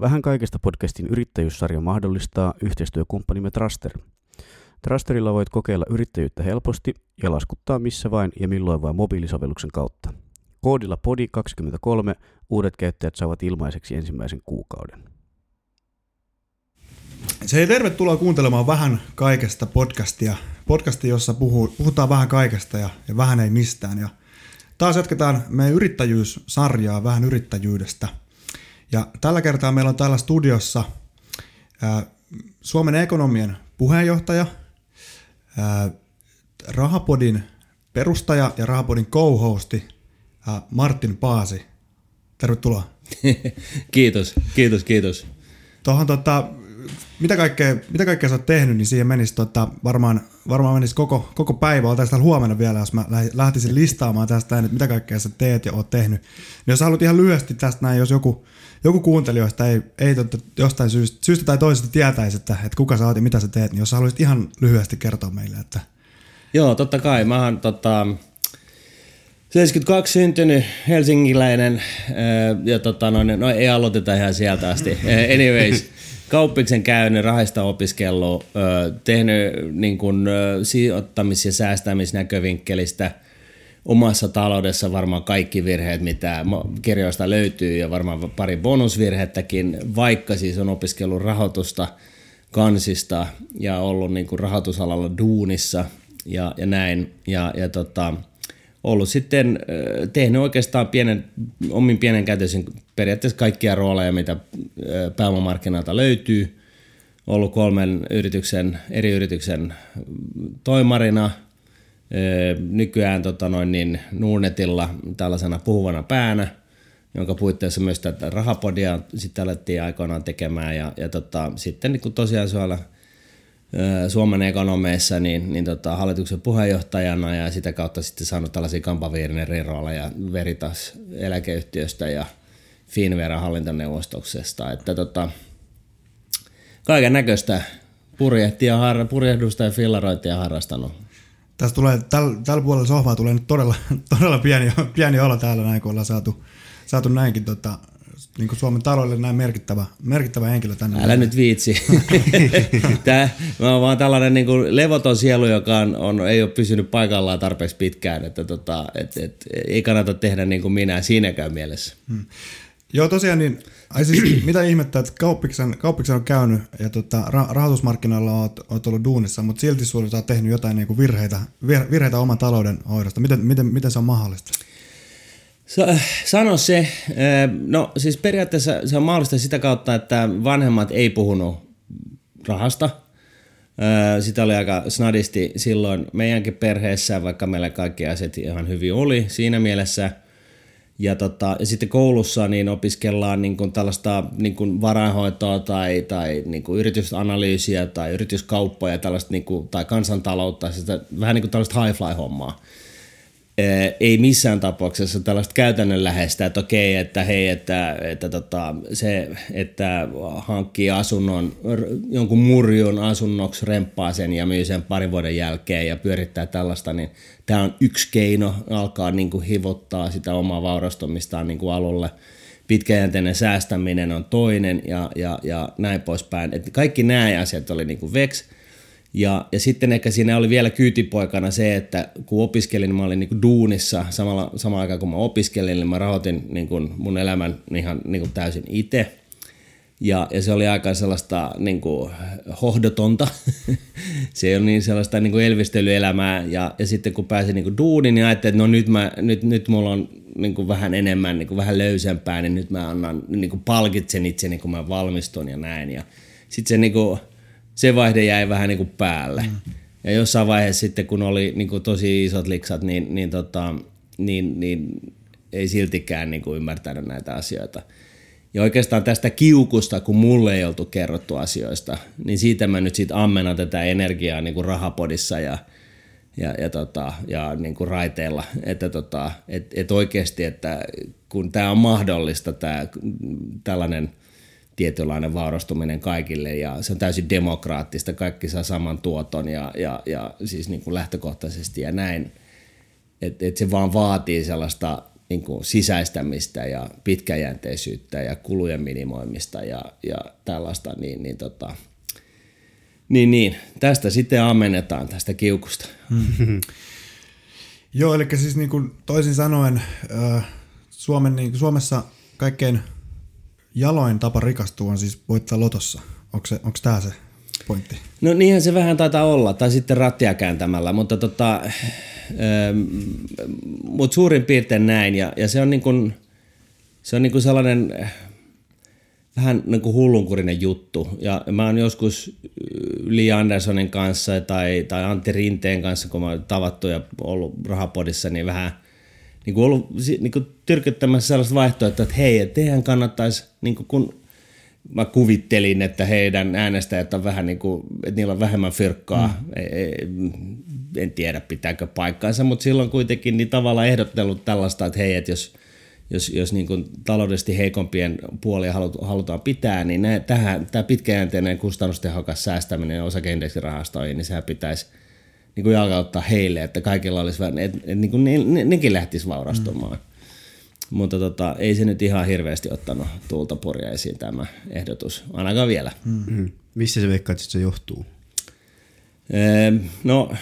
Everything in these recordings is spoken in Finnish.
Vähän kaikesta podcastin yrittäjyyssarja mahdollistaa yhteistyökumppanimme Traster. Trasterilla voit kokeilla yrittäjyyttä helposti ja laskuttaa missä vain ja milloin vain mobiilisovelluksen kautta. Koodilla PODI23 uudet käyttäjät saavat ilmaiseksi ensimmäisen kuukauden. Se ei tervetuloa kuuntelemaan vähän kaikesta podcastia. Podcasti, jossa puhuu, puhutaan vähän kaikesta ja, ja vähän ei mistään. Ja taas jatketaan meidän yrittäjyyssarjaa vähän yrittäjyydestä. Ja tällä kertaa meillä on täällä studiossa ää, Suomen ekonomien puheenjohtaja, ää, Rahapodin perustaja ja Rahapodin co-hosti ää, Martin Paasi. Tervetuloa. kiitos, kiitos, kiitos. Tuohon tota, mitä kaikkea, mitä kaikkea sä oot tehnyt, niin siihen menisi tota, varmaan, varmaan menisi koko, koko päivä. Oltaisiin huomenna vielä, jos mä lähtisin listaamaan tästä että mitä kaikkea sä teet ja oot tehnyt. Niin jos haluat ihan lyhyesti tästä näin, jos joku, joku kuuntelijoista ei, ei totta, jostain syystä, syystä tai toisesta tietäisi, että, että kuka sä oot ja mitä sä teet, niin jos sä haluaisit ihan lyhyesti kertoa meille, että... Joo, totta kai. Mä oon tota, 72 syntynyt helsingiläinen ja tota, no, no ei aloiteta ihan sieltä asti. Anyways, kauppiksen käynyt, rahasta opiskellut, tehnyt niin kuin, sijoittamis- ja säästämisnäkövinkkelistä omassa taloudessa varmaan kaikki virheet, mitä kirjoista löytyy ja varmaan pari bonusvirhettäkin, vaikka siis on opiskellut rahoitusta kansista ja ollut niin kuin rahoitusalalla duunissa ja, ja näin. Ja, ja tota, ollut sitten tehnyt oikeastaan pienen, omin pienen kätöisen periaatteessa kaikkia rooleja, mitä pääomamarkkinoilta löytyy. Ollut kolmen yrityksen, eri yrityksen toimarina, nykyään tota noin niin, Nuunetilla tällaisena puhuvana päänä, jonka puitteissa myös tätä rahapodia sitten alettiin aikoinaan tekemään ja, ja tota, sitten niin tosiaan siellä – Suomen ekonomeissa niin, niin tota, hallituksen puheenjohtajana ja sitä kautta sitten saanut tällaisia kampaviirinen rooleja Veritas eläkeyhtiöstä ja Finvera hallintoneuvostoksesta. Että tota, kaiken näköistä purjehtia, purjehdusta ja fillarointia harrastanut. Tässä tulee, tällä, tällä puolella sohvaa tulee nyt todella, todella pieni, pieni olo täällä näin, kun ollaan saatu, saatu näinkin tota, niin kuin Suomen taloudelle näin merkittävä, merkittävä henkilö tänne. Älä nyt viitsi. Tämä, mä oon vaan tällainen niin kuin levoton sielu, joka on, on, ei ole pysynyt paikallaan tarpeeksi pitkään, että tota, et, et, ei kannata tehdä niin kuin minä siinäkään mielessä. Hmm. Joo, tosiaan niin, ai siis, mitä ihmettä, että kauppiksen, kauppiksen on käynyt ja tota, rahoitusmarkkinoilla oot, oot ollut duunissa, mutta silti sulla oot tehnyt jotain niin kuin virheitä, virheitä oman talouden hoidosta. Miten, miten, miten se on mahdollista? Sano se, no siis periaatteessa se on mahdollista sitä kautta, että vanhemmat ei puhunut rahasta. Sitä oli aika snadisti silloin meidänkin perheessä, vaikka meillä kaikki asiat ihan hyvin oli siinä mielessä. Ja, tota, ja sitten koulussa niin opiskellaan niin kuin tällaista niin kuin varainhoitoa tai, tai niin kuin yritysanalyysiä tai yrityskauppoja tällaista, niin kuin, tai kansantaloutta, sitä, vähän niin kuin tällaista high-fly-hommaa ei missään tapauksessa tällaista käytännönläheistä, että okei, että hei, että, että tota, se, että hankkii asunnon, jonkun murjun asunnoksi, remppaa sen ja myy sen parin vuoden jälkeen ja pyörittää tällaista, niin tämä on yksi keino alkaa niin kuin hivottaa sitä omaa vaurastumistaan niin kuin alulle. Pitkäjänteinen säästäminen on toinen ja, ja, ja näin poispäin. Et kaikki nämä asiat oli niin kuin veks. Ja, ja sitten ehkä siinä oli vielä kyytipoikana se, että kun opiskelin, niin mä olin niin duunissa samalla, samalla aikaan kun mä opiskelin, niin mä rahoitin niin kuin mun elämän ihan niin kuin täysin itse. Ja, ja se oli aika sellaista niin kuin, hohdotonta. se ei ole niin sellaista niin kuin elvistelyelämää. Ja, ja sitten kun pääsin niin kuin duuniin, niin ajattelin, että no nyt, mä, nyt, nyt mulla on niin kuin vähän enemmän, niin kuin vähän löysempää, niin nyt mä annan, niin kuin palkitsen itseni, kun mä valmistun ja näin. Ja sitten se niin kuin, se vaihde jäi vähän niin kuin päälle. Mm. Ja jossain vaiheessa sitten, kun oli niin kuin tosi isot liksat, niin, niin, tota, niin, niin ei siltikään niin kuin ymmärtänyt näitä asioita. Ja oikeastaan tästä kiukusta, kun mulle ei oltu kerrottu asioista, niin siitä mä nyt sitten ammennan tätä energiaa niin kuin rahapodissa ja, ja, ja, tota, ja niin kuin raiteilla. Että tota, et, et oikeasti, että kun tämä on mahdollista, tää, tällainen – tietynlainen vaurastuminen kaikille ja se on täysin demokraattista, kaikki saa saman tuoton ja, ja, ja siis niin kuin lähtökohtaisesti ja näin. Että et se vaan vaatii sellaista niin kuin sisäistämistä ja pitkäjänteisyyttä ja kulujen minimoimista ja, ja tällaista, niin, niin, tota, niin, niin tästä sitten ammennetaan tästä kiukusta. Joo, eli siis niin kuin toisin sanoen Suomen, niin Suomessa kaikkein jaloin tapa rikastua on siis voittaa lotossa. Onko, se, onko tämä se pointti? No niinhän se vähän taitaa olla, tai sitten rattia kääntämällä, mutta tota, ähm, mut suurin piirtein näin, ja, ja se on niin kuin, se on niin kuin sellainen äh, vähän niin kuin hullunkurinen juttu. Ja mä oon joskus Li Andersonin kanssa tai, tai Antti Rinteen kanssa, kun mä oon tavattu ja ollut rahapodissa, niin vähän niin kuin ollut niin kuin tyrkyttämässä sellaista vaihtoehtoa, että hei, että teidän kannattaisi, niin kuin kun mä kuvittelin, että heidän äänestäjät on vähän niin kuin, että niillä on vähemmän fyrkkaa. Mm. En tiedä, pitääkö paikkaansa, mutta silloin kuitenkin niin tavallaan ehdottelut tällaista, että hei, että jos, jos, jos niin kuin taloudellisesti heikompien puolia halutaan pitää, niin tähän, tämä pitkäjänteinen kustannustehokas säästäminen osakeindeksirahastoihin, niin sehän pitäisi niin kuin jalkauttaa heille, että kaikilla olisi vähän, että, että niin kuin ne, ne, nekin lähtisivät vaurastumaan. Mm. Mutta tota, ei se nyt ihan hirveästi ottanut tuulta esiin tämä ehdotus, ainakaan vielä. Mm-hmm. Missä se veikkaat, että se johtuu? Ee, no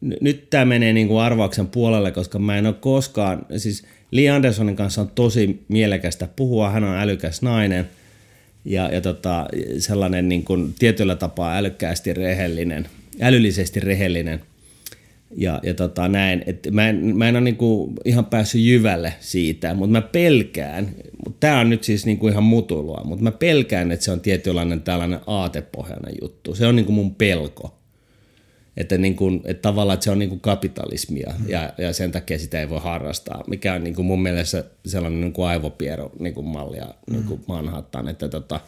n- nyt tämä menee niin kuin arvauksen puolelle, koska mä en ole koskaan, siis Lee Andersonin kanssa on tosi mielekästä puhua, hän on älykäs nainen ja, ja tota, sellainen niin kuin tietyllä tapaa älykkäästi rehellinen, älyllisesti rehellinen – ja, ja tota näin, että mä en, mä en ole niinku ihan päässyt jyvälle siitä, mutta mä pelkään, tämä on nyt siis niinku ihan mutuilua, mutta mä pelkään, että se on tietynlainen tällainen aatepohjainen juttu. Se on niinku mun pelko. Että, niinku, että tavallaan että se on niinku kapitalismia mm. ja, ja sen takia sitä ei voi harrastaa, mikä on niinku mun mielestä sellainen niinku aivopiero niinku mallia mm. niinku Manhattan, että tota,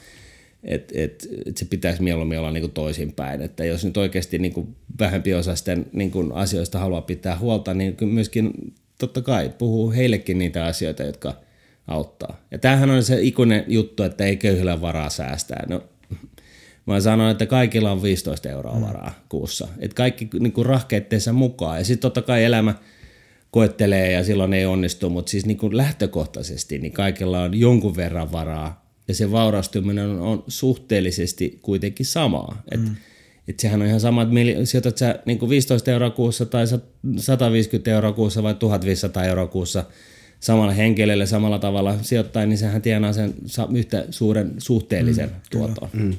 että et, et se pitäisi mieluummin olla niinku toisinpäin. Että jos nyt oikeasti niinku vähempiosaisten niinku asioista haluaa pitää huolta, niin myöskin totta kai puhuu heillekin niitä asioita, jotka auttaa. Ja tämähän on se ikuinen juttu, että ei köyhillä varaa säästää. No, mä sanon, että kaikilla on 15 euroa mm. varaa kuussa. Että kaikki niinku rahkeitteensa mukaan. Ja sitten totta kai elämä koettelee ja silloin ei onnistu, mutta siis niinku lähtökohtaisesti niin kaikilla on jonkun verran varaa ja se vaurastuminen on, on suhteellisesti kuitenkin samaa. Et, mm. et sehän on ihan sama, että mil, sijoitat sä niin 15 euroa kuussa tai 150 euroa kuussa vai 1500 euroa kuussa samalla henkilölle samalla tavalla sijoittain, niin sehän tienaa sen yhtä suuren suhteellisen mm, tuoton. Mm.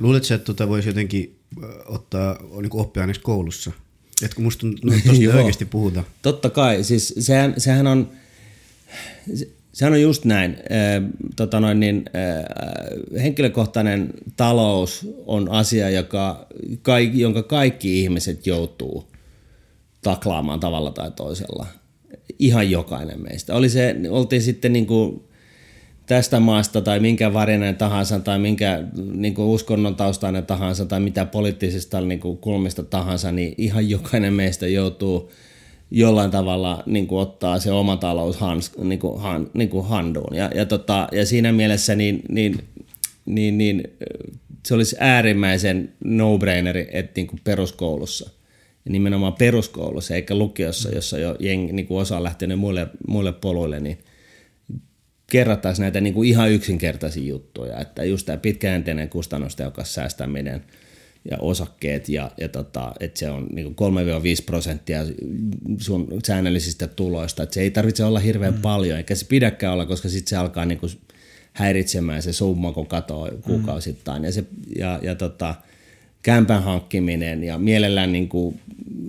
Luuletko, että tuota voisi jotenkin ottaa niin oppiaineeksi koulussa? Että kun musta no, tuosta oikeasti puhutaan. Totta kai, siis sehän, sehän on, Sehän on just näin. Tota noin, niin, henkilökohtainen talous on asia, joka, jonka kaikki ihmiset joutuu taklaamaan tavalla tai toisella. Ihan jokainen meistä. Oli se, oltiin sitten niin kuin tästä maasta tai minkä varinen tahansa tai minkä niin kuin uskonnon taustainen tahansa tai mitä poliittisista niin kuin kulmista tahansa, niin ihan jokainen meistä joutuu – jollain tavalla niin kuin ottaa se oma talous hans, niin kuin, han, niin kuin handuun. Ja, ja, tota, ja siinä mielessä niin, niin, niin, niin, se olisi äärimmäisen no-braineri, että niin kuin peruskoulussa, ja nimenomaan peruskoulussa eikä lukiossa, jossa jo jengi, niin kuin osa on lähtenyt muille, muille poluille, niin kerrattaisiin näitä niin kuin ihan yksinkertaisia juttuja, että just tämä pitkäjänteinen kustannustehokas säästäminen – ja osakkeet ja, ja tota, että se on niin 3-5 prosenttia sun säännöllisistä tuloista. Että se ei tarvitse olla hirveän mm. paljon, eikä se pidäkään olla, koska sitten se alkaa niin kuin häiritsemään se summa, kun katoo kuukausittain. Ja, se, ja, ja tota, kämpän hankkiminen ja mielellään niin, kuin,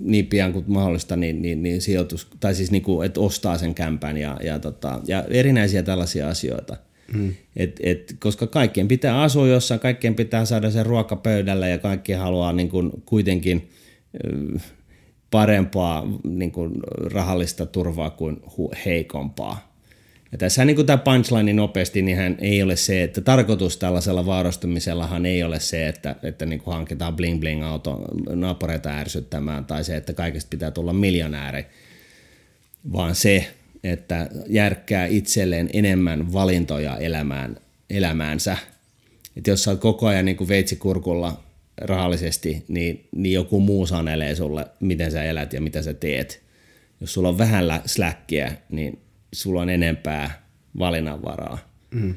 niin pian kuin mahdollista niin, niin, niin sijoitus, tai siis niin kuin, että ostaa sen kämpän ja, ja, tota, ja erinäisiä tällaisia asioita – Mm. Et, et, koska kaikkien pitää asua jossain, kaikkien pitää saada se ruoka pöydälle ja kaikki haluaa niin kuin kuitenkin parempaa niin kuin rahallista turvaa kuin heikompaa. Ja tässä niin kuin tämä punchline nopeasti, niin hän ei ole se, että tarkoitus tällaisella vaarastumisellahan ei ole se, että, että niin kuin hankitaan bling bling auto naapureita ärsyttämään tai se, että kaikesta pitää tulla miljonääri, vaan se, että järkkää itselleen enemmän valintoja elämään, elämäänsä. Että jos sä oot koko ajan niin kuin veitsikurkulla rahallisesti, niin, niin joku muu sanelee sulle, miten sä elät ja mitä sä teet. Jos sulla on vähän släkkiä, niin sulla on enempää valinnanvaraa. Mm.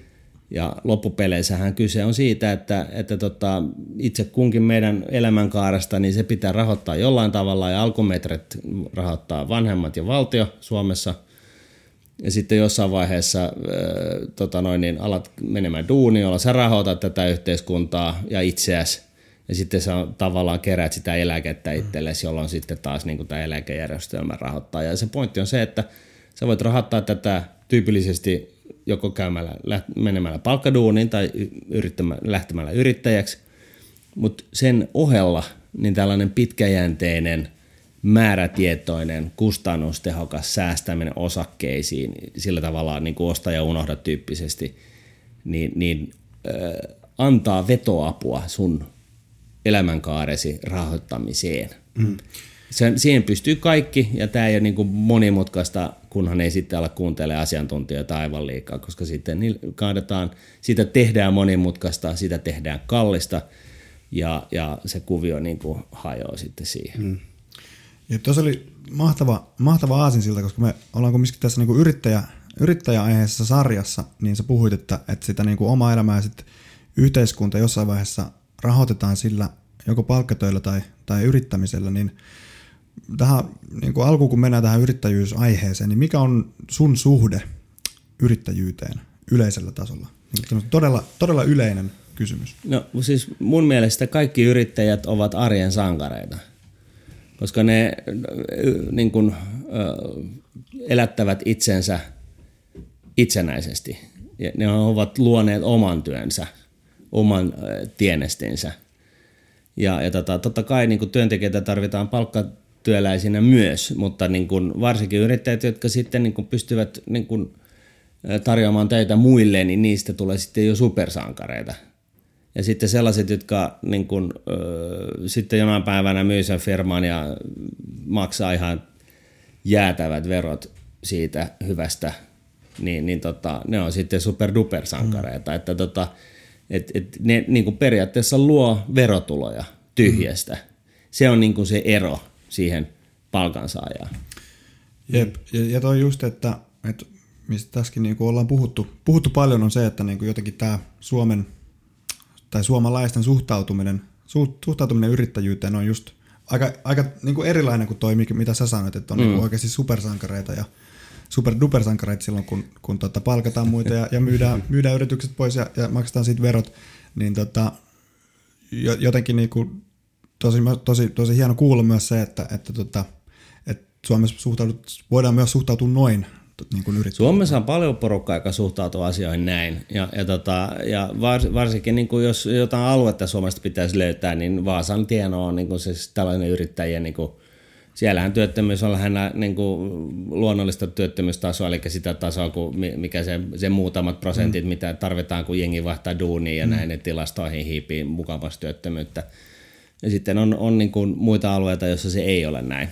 Ja loppupeleissähän kyse on siitä, että, että tota, itse kunkin meidän elämänkaaresta, niin se pitää rahoittaa jollain tavalla ja alkumetrit rahoittaa vanhemmat ja valtio Suomessa. Ja sitten jossain vaiheessa äh, tota noin, niin alat menemään duuni, jolla sä rahoitat tätä yhteiskuntaa ja itseäsi. Ja sitten sä tavallaan kerät sitä eläkettä itsellesi, jolloin sitten taas niin tämä eläkejärjestelmä rahoittaa. Ja se pointti on se, että sä voit rahoittaa tätä tyypillisesti joko käymällä, menemällä palkkaduuniin tai lähtemällä yrittäjäksi, mutta sen ohella niin tällainen pitkäjänteinen, määrätietoinen, kustannustehokas säästäminen osakkeisiin, sillä tavalla niin kuin osta ja unohda tyyppisesti, niin, niin äh, antaa vetoapua sun elämänkaaresi rahoittamiseen. Mm. Sen, siihen pystyy kaikki, ja tämä ei ole niin kuin monimutkaista, kunhan ei sitten ala kuuntele asiantuntijoita aivan liikaa, koska sitten kaadetaan, sitä tehdään monimutkaista, sitä tehdään kallista, ja, ja se kuvio niin kuin hajoaa sitten siihen. Mm. Ja tuossa oli mahtava, mahtava aasinsilta, koska me ollaan kumminkin tässä niin kuin yrittäjä, yrittäjäaiheessa sarjassa, niin sä puhuit, että, että sitä niin kuin omaa elämää ja sitten yhteiskunta jossain vaiheessa rahoitetaan sillä joko palkkatöillä tai, tai yrittämisellä, niin tähän niin kuin alkuun kun mennään tähän yrittäjyysaiheeseen, niin mikä on sun suhde yrittäjyyteen yleisellä tasolla? Niin todella, todella yleinen kysymys. No siis mun mielestä kaikki yrittäjät ovat arjen sankareita, koska ne niin kuin, elättävät itsensä itsenäisesti. Ja ne ovat luoneet oman työnsä, oman tienestinsä. Ja, ja tota, totta kai niin kuin työntekijöitä tarvitaan palkka työläisinä myös, mutta niin kuin varsinkin yrittäjät, jotka sitten niin kuin pystyvät niin kuin tarjoamaan töitä muille, niin niistä tulee sitten jo supersankareita. Ja sitten sellaiset, jotka niin kuin, ö, sitten jonain päivänä myy sen firman ja maksaa ihan jäätävät verot siitä hyvästä, niin, niin tota, ne on sitten superduper sankareita. Mm. Että tota, et, et ne niin kuin periaatteessa luo verotuloja tyhjästä. Mm. Se on niin kuin se ero siihen palkansaajaan. Jep, ja, ja toi just, että, että mistä tässäkin niin kuin ollaan puhuttu, puhuttu paljon on se, että niin kuin jotenkin tämä Suomen tai suomalaisten suhtautuminen, suhtautuminen yrittäjyyteen on just aika, aika niin kuin erilainen kuin toi, mitä sä sanoit, että on mm. niin kuin oikeasti supersankareita ja super-dupersankareita silloin, kun, kun tota, palkataan muita ja, ja myydään, myydään yritykset pois ja, ja maksetaan siitä verot, niin tota, jotenkin niin kuin tosi, tosi, tosi hieno kuulla myös se, että, että, tota, että Suomessa suhtaudut, voidaan myös suhtautua noin niin kuin Suomessa on paljon porukkaa, joka suhtautuu asioihin näin. Ja, ja, tota, ja vars, varsinkin niin kuin jos jotain aluetta Suomesta pitäisi löytää, niin Vaasan tieno on niin kuin siis tällainen yrittäjien, niin kuin, siellähän työttömyys on lähinnä niin kuin luonnollista työttömyystasoa, eli sitä tasoa, kuin mikä se, se muutamat prosentit, mm. mitä tarvitaan, kun jengi vaihtaa duunia ja mm. näin, ne tilastoihin hiipii mukavasti työttömyyttä. Ja sitten on, on niin kuin muita alueita, joissa se ei ole näin.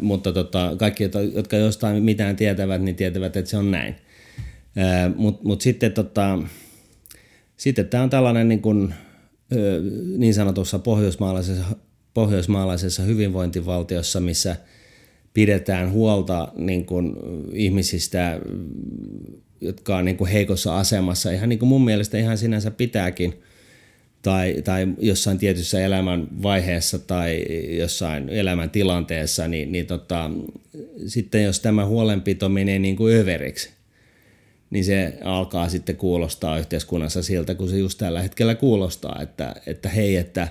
Mutta tota, kaikki, jotka jostain mitään tietävät, niin tietävät, että se on näin. Mutta mut sitten, tota, sitten tämä on tällainen niin, kuin, niin sanotussa pohjoismaalaisessa, pohjoismaalaisessa hyvinvointivaltiossa, missä pidetään huolta niin kuin, ihmisistä, jotka on niin kuin, heikossa asemassa. Ihan niin kuin mun mielestä ihan sinänsä pitääkin – tai, tai jossain tietyssä elämän vaiheessa tai jossain elämän tilanteessa, niin, niin tota, sitten jos tämä huolenpito menee niin kuin överiksi, niin se alkaa sitten kuulostaa yhteiskunnassa siltä, kun se just tällä hetkellä kuulostaa, että, että hei, että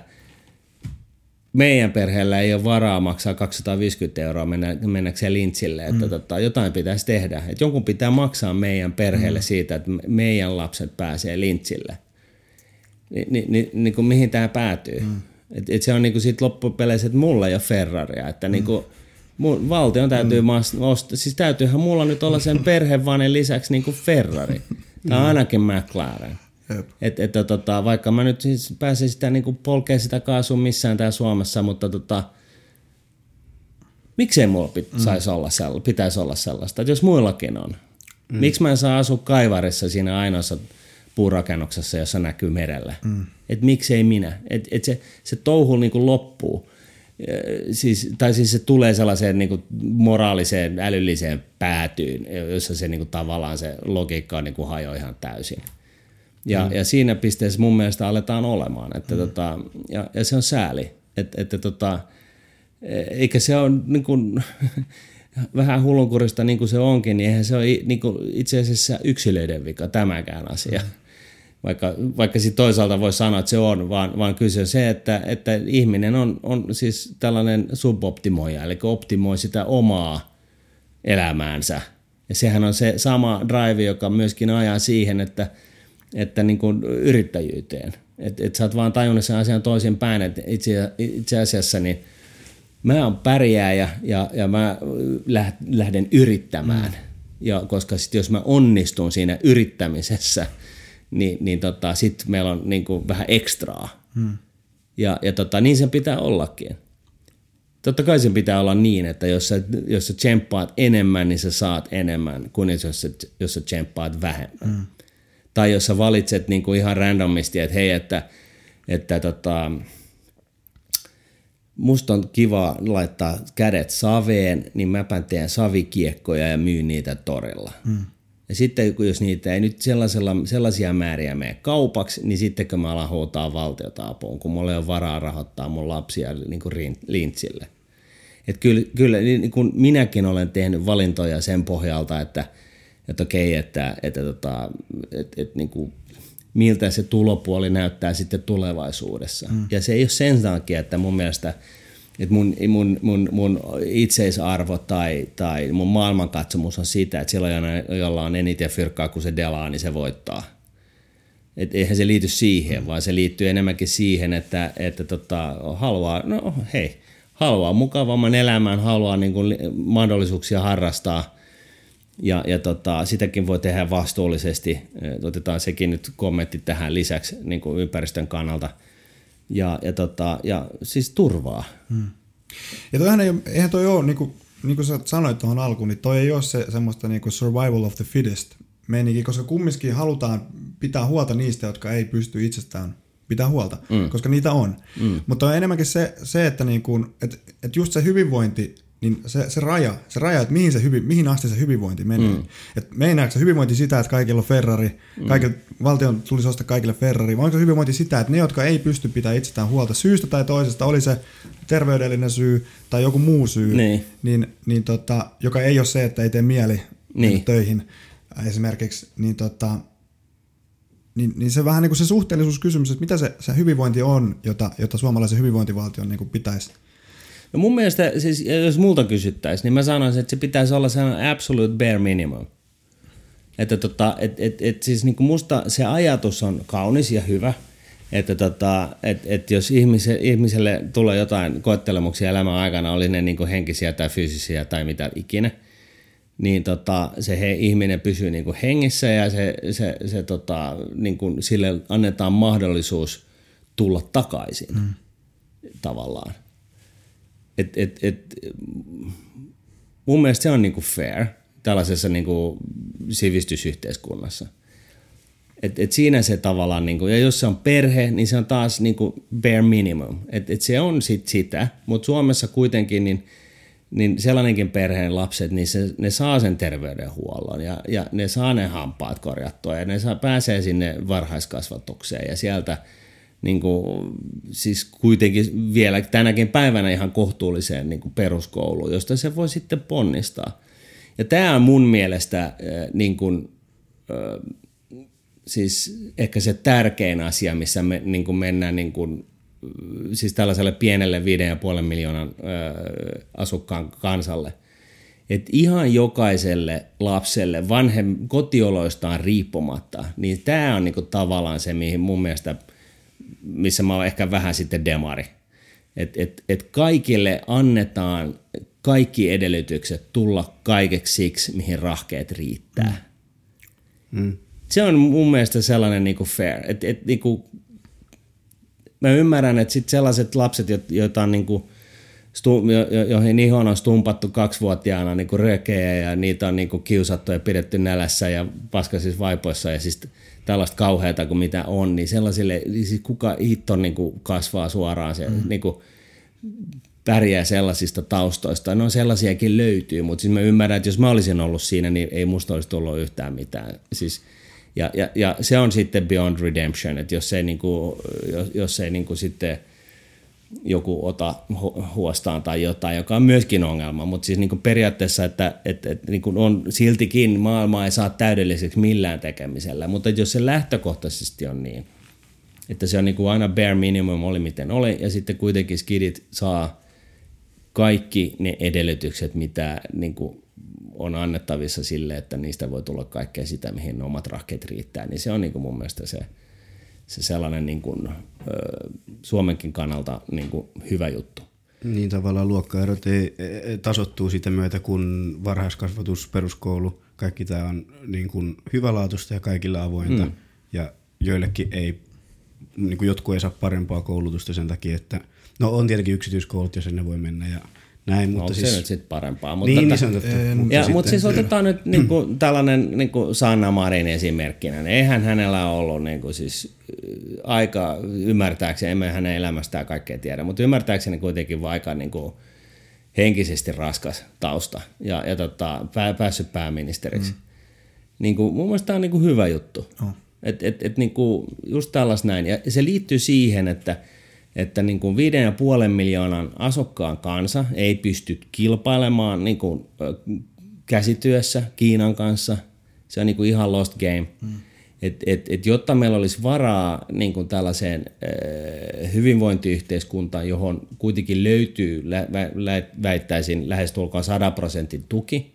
meidän perheellä ei ole varaa maksaa 250 euroa mennä, mennäkseen lintsille, että mm. tota, jotain pitäisi tehdä. Että jonkun pitää maksaa meidän perheelle mm. siitä, että meidän lapset pääsee lintsille – niin, niin, niin, niin kuin mihin tämä päätyy. Mm. Et, et se on niin kuin sit loppupeleissä, että mulla ei ole Ferraria, että mm. niin kuin, mun, valtion täytyy mm. ostaa, siis täytyyhän mulla nyt olla sen perhevanen lisäksi niin kuin Ferrari. Tai mm. ainakin McLaren. Et, et, tota, vaikka mä nyt siis pääsen sitä niin polkea sitä kaasua missään täällä Suomessa, mutta tota, miksei mulla pit, mm. olla sella, pitäisi olla sellaista, että jos muillakin on. Mm. Miksi mä en saa asua Kaivarissa siinä ainoassa puurakennuksessa, jossa näkyy merellä. Mm. Että miksei minä. Että et se, se touhu niin kuin loppuu. siis, tai siis se tulee sellaiseen niin kuin moraaliseen, älylliseen päätyyn, jossa se niin kuin, tavallaan se logiikka on niin kuin hajo ihan täysin. Ja, mm. ja siinä pisteessä mun mielestä aletaan olemaan. Että mm. tota, ja, ja se on sääli. Että, että tota, eikä se ole niin kuin, vähän hullunkurista niin kuin se onkin, niin eihän se ole niin kuin itse asiassa yksilöiden vika tämäkään asia. Vaikka, vaikka sitten toisaalta voi sanoa, että se on, vaan, vaan kyse on se, että, että ihminen on, on siis tällainen suboptimoija, eli optimoi sitä omaa elämäänsä. Ja sehän on se sama drive, joka myöskin ajaa siihen, että, että niin kuin yrittäjyyteen. Että et sä oot vaan tajunnut sen asian toisin päin, että itse, itse asiassa niin – mä oon pärjääjä ja, ja mä lähden yrittämään. Mm. Ja koska sit jos mä onnistun siinä yrittämisessä, niin, niin tota, sitten meillä on niin kuin vähän ekstraa. Mm. Ja, ja tota, niin sen pitää ollakin. Totta kai sen pitää olla niin, että jos sä, jos sä tsemppaat enemmän, niin sä saat enemmän kuin jos sä, jos sä tsemppaat vähemmän. Mm. Tai jos sä valitset niin kuin ihan randomisti, että hei, että, että tota, musta on kiva laittaa kädet saveen, niin mäpä teen savikiekkoja ja myyn niitä torilla. Mm. Ja sitten jos niitä ei nyt sellaisella, sellaisia määriä mene kaupaksi, niin sitten kun mä alan huutaa valtiota apuun, kun mulla ei ole varaa rahoittaa mun lapsia niin kuin lintsille. Et kyllä, kyllä niin kuin minäkin olen tehnyt valintoja sen pohjalta, että, että okei, että, että, tota, että, että niin kuin miltä se tulopuoli näyttää sitten tulevaisuudessa. Mm. Ja se ei ole sen takia, että mun mielestä että mun, mun, mun, mun itseisarvo tai, tai mun maailmankatsomus on sitä, että silloin, jolla on eniten fyrkkaa kuin se delaa, niin se voittaa. Et eihän se liity siihen, vaan se liittyy enemmänkin siihen, että, että tota, haluaa, no hei, haluaa mukavamman elämän, haluaa niin kuin mahdollisuuksia harrastaa – ja, ja tota, sitäkin voi tehdä vastuullisesti. Otetaan sekin nyt kommentti tähän lisäksi niin kuin ympäristön kannalta. Ja, ja, tota, ja siis turvaa. Hmm. Ja toihan ei, eihän toi ole, niin kuin, niin kuin sä sanoit tuohon alkuun, niin toi ei ole se semmoista niin kuin survival of the fittest meininki, koska kumminkin halutaan pitää huolta niistä, jotka ei pysty itsestään pitää huolta, mm. koska niitä on. Mm. Mutta on enemmänkin se, se että niin kuin, et, et just se hyvinvointi niin se, se raja, se raja, että mihin, se hyvi, mihin asti se hyvinvointi menee. Mm. Et meinaako se hyvinvointi sitä, että kaikilla on Ferrari, mm. kaikilla, valtion tulisi ostaa kaikille Ferrari, vai onko se hyvinvointi sitä, että ne, jotka ei pysty pitämään itsestään huolta syystä tai toisesta, oli se terveydellinen syy tai joku muu syy, niin. Niin, niin tota, joka ei ole se, että ei tee mieli niin. töihin esimerkiksi, niin, tota, niin, niin se vähän niin kuin se suhteellisuuskysymys, että mitä se, se hyvinvointi on, jota, jota suomalaisen hyvinvointivaltion niin kuin pitäisi No mun mielestä, siis jos multa kysyttäisiin, niin mä sanoisin, että se pitäisi olla sellainen absolute bare minimum. Että tota, et, et, et siis niinku musta se ajatus on kaunis ja hyvä, että tota, et, et jos ihmise, ihmiselle tulee jotain koettelemuksia elämän aikana, oli ne niinku henkisiä tai fyysisiä tai mitä ikinä, niin tota, se he, ihminen pysyy niinku hengissä ja se, se, se tota, niinku, sille annetaan mahdollisuus tulla takaisin mm. tavallaan. Et, et, et, mun mielestä se on niinku fair tällaisessa niinku sivistysyhteiskunnassa. Et, et siinä se tavallaan, niinku, ja jos se on perhe, niin se on taas niinku bare minimum. Et, et se on sit sitä, mutta Suomessa kuitenkin niin, niin sellainenkin perheen lapset, niin se, ne saa sen terveydenhuollon ja, ja ne saa ne hampaat korjattua ja ne saa, pääsee sinne varhaiskasvatukseen ja sieltä – niin kuin, siis kuitenkin vielä tänäkin päivänä ihan kohtuulliseen niin kuin peruskouluun, josta se voi sitten ponnistaa. Ja tämä on mun mielestä niin kuin, siis ehkä se tärkein asia, missä me niin kuin mennään niin kuin, siis tällaiselle pienelle 5,5 miljoonan asukkaan kansalle. Et ihan jokaiselle lapselle vanhem kotioloistaan riippumatta, niin tämä on niinku tavallaan se, mihin mun mielestä – missä mä oon ehkä vähän sitten demari. Että et, et kaikille annetaan kaikki edellytykset tulla kaikeksi siksi, mihin rahkeet riittää. Mm. Mm. Se on mun mielestä sellainen niinku fair. Et, et, niinku, mä ymmärrän, että sit sellaiset lapset, joita on niinku, stu, jo, joihin ihon on stumpattu kaksivuotiaana niinku rökejä ja niitä on niinku kiusattu ja pidetty nälässä ja paskaisissa vaipoissa ja siis tällaista kauheata kuin mitä on, niin sellaisille, siis kuka hitto niin kuin kasvaa suoraan se mm. niin kuin pärjää sellaisista taustoista. No sellaisiakin löytyy, mutta siis mä ymmärrän, että jos mä olisin ollut siinä, niin ei musta olisi tullut yhtään mitään. Siis, ja, ja, ja se on sitten beyond redemption, että jos ei, niinku, jos, jos ei niinku sitten joku ota huostaan tai jotain, joka on myöskin ongelma, mutta siis niinku periaatteessa, että, että, että niinku on siltikin maailma ei saa täydelliseksi millään tekemisellä, mutta jos se lähtökohtaisesti on niin, että se on niinku aina bare minimum oli miten oli, ja sitten kuitenkin skidit saa kaikki ne edellytykset, mitä niin kuin on annettavissa sille, että niistä voi tulla kaikkea sitä, mihin ne omat rahkeet riittää, niin se on niin kuin mun mielestä se, se sellainen niin kuin, Suomenkin kannalta niin kuin hyvä juttu. Niin tavallaan luokkaerot ei, tasottuu sitä myötä, kun varhaiskasvatus, peruskoulu, kaikki tämä on niin kuin hyvälaatuista ja kaikilla avointa. Mm. Ja joillekin ei, niin kuin jotkut ei saa parempaa koulutusta sen takia, että No on tietenkin yksityiskoulut, jos ne voi mennä ja näin, mutta no, siis... se nyt sitten parempaa. Mutta niin, tota, niin se. Mutta, mutta, ja, mutta siis otetaan nyt niin kuin, tällainen niin kuin Sanna Marin esimerkkinä. Eihän hänellä ollut niin kuin, siis, aika ymmärtääkseni, emme hänen elämästään kaikkea tiedä, mutta ymmärtääkseni kuitenkin aika niin kuin, henkisesti raskas tausta ja, ja tota, pää, päässyt pääministeriksi. Mm. Niin kuin, mun mielestä tämä on niin kuin, hyvä juttu. Oh. Et, et, et, niin kuin, just tällaista näin. Ja se liittyy siihen, että – että niin kuin 5,5 miljoonan asukkaan kansa ei pysty kilpailemaan niin kuin käsityössä Kiinan kanssa. Se on niin kuin ihan lost game. Mm. Et, et, et jotta meillä olisi varaa niin kuin tällaiseen äh, hyvinvointiyhteiskuntaan, johon kuitenkin löytyy, lä, lä, väittäisin, lähestulkoon 100 prosentin tuki,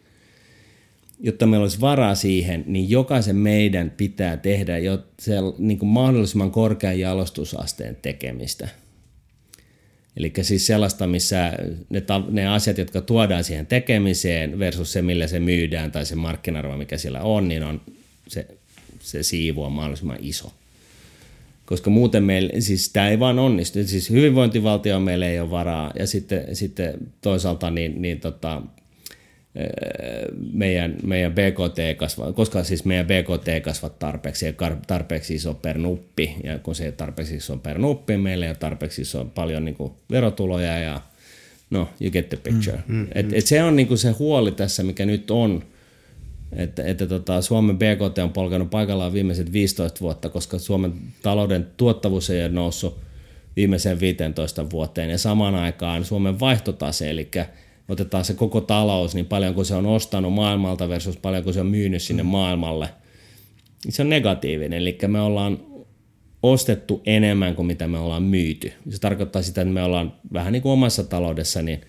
jotta meillä olisi varaa siihen, niin jokaisen meidän pitää tehdä jo se, niin kuin mahdollisimman korkean jalostusasteen tekemistä – Eli siis sellaista, missä ne, ne asiat, jotka tuodaan siihen tekemiseen versus se, millä se myydään tai se markkinarvo, mikä siellä on, niin on se, se siivu on mahdollisimman iso. Koska muuten meillä, siis tämä ei vaan onnistu. Siis hyvinvointivaltio meillä ei ole varaa ja sitten, sitten toisaalta niin, niin tota, meidän, meidän BKT kasvaa, koska siis meidän BKT kasvaa tarpeeksi ja tarpeeksi iso per nuppi, ja kun se ei tarpeeksi iso per nuppi, meillä ei ole tarpeeksi iso paljon niin kuin verotuloja ja no, you get the picture. Mm, mm, et, et se on niin kuin se huoli tässä, mikä nyt on, että, että tota, Suomen BKT on polkanut paikallaan viimeiset 15 vuotta, koska Suomen talouden tuottavuus ei ole noussut viimeiseen 15 vuoteen, ja samaan aikaan Suomen vaihtotase, eli otetaan se koko talous, niin paljon kuin se on ostanut maailmalta versus paljon kuin se on myynyt sinne mm. maailmalle, niin se on negatiivinen. Eli me ollaan ostettu enemmän kuin mitä me ollaan myyty. Se tarkoittaa sitä, että me ollaan vähän niin kuin omassa taloudessa, niin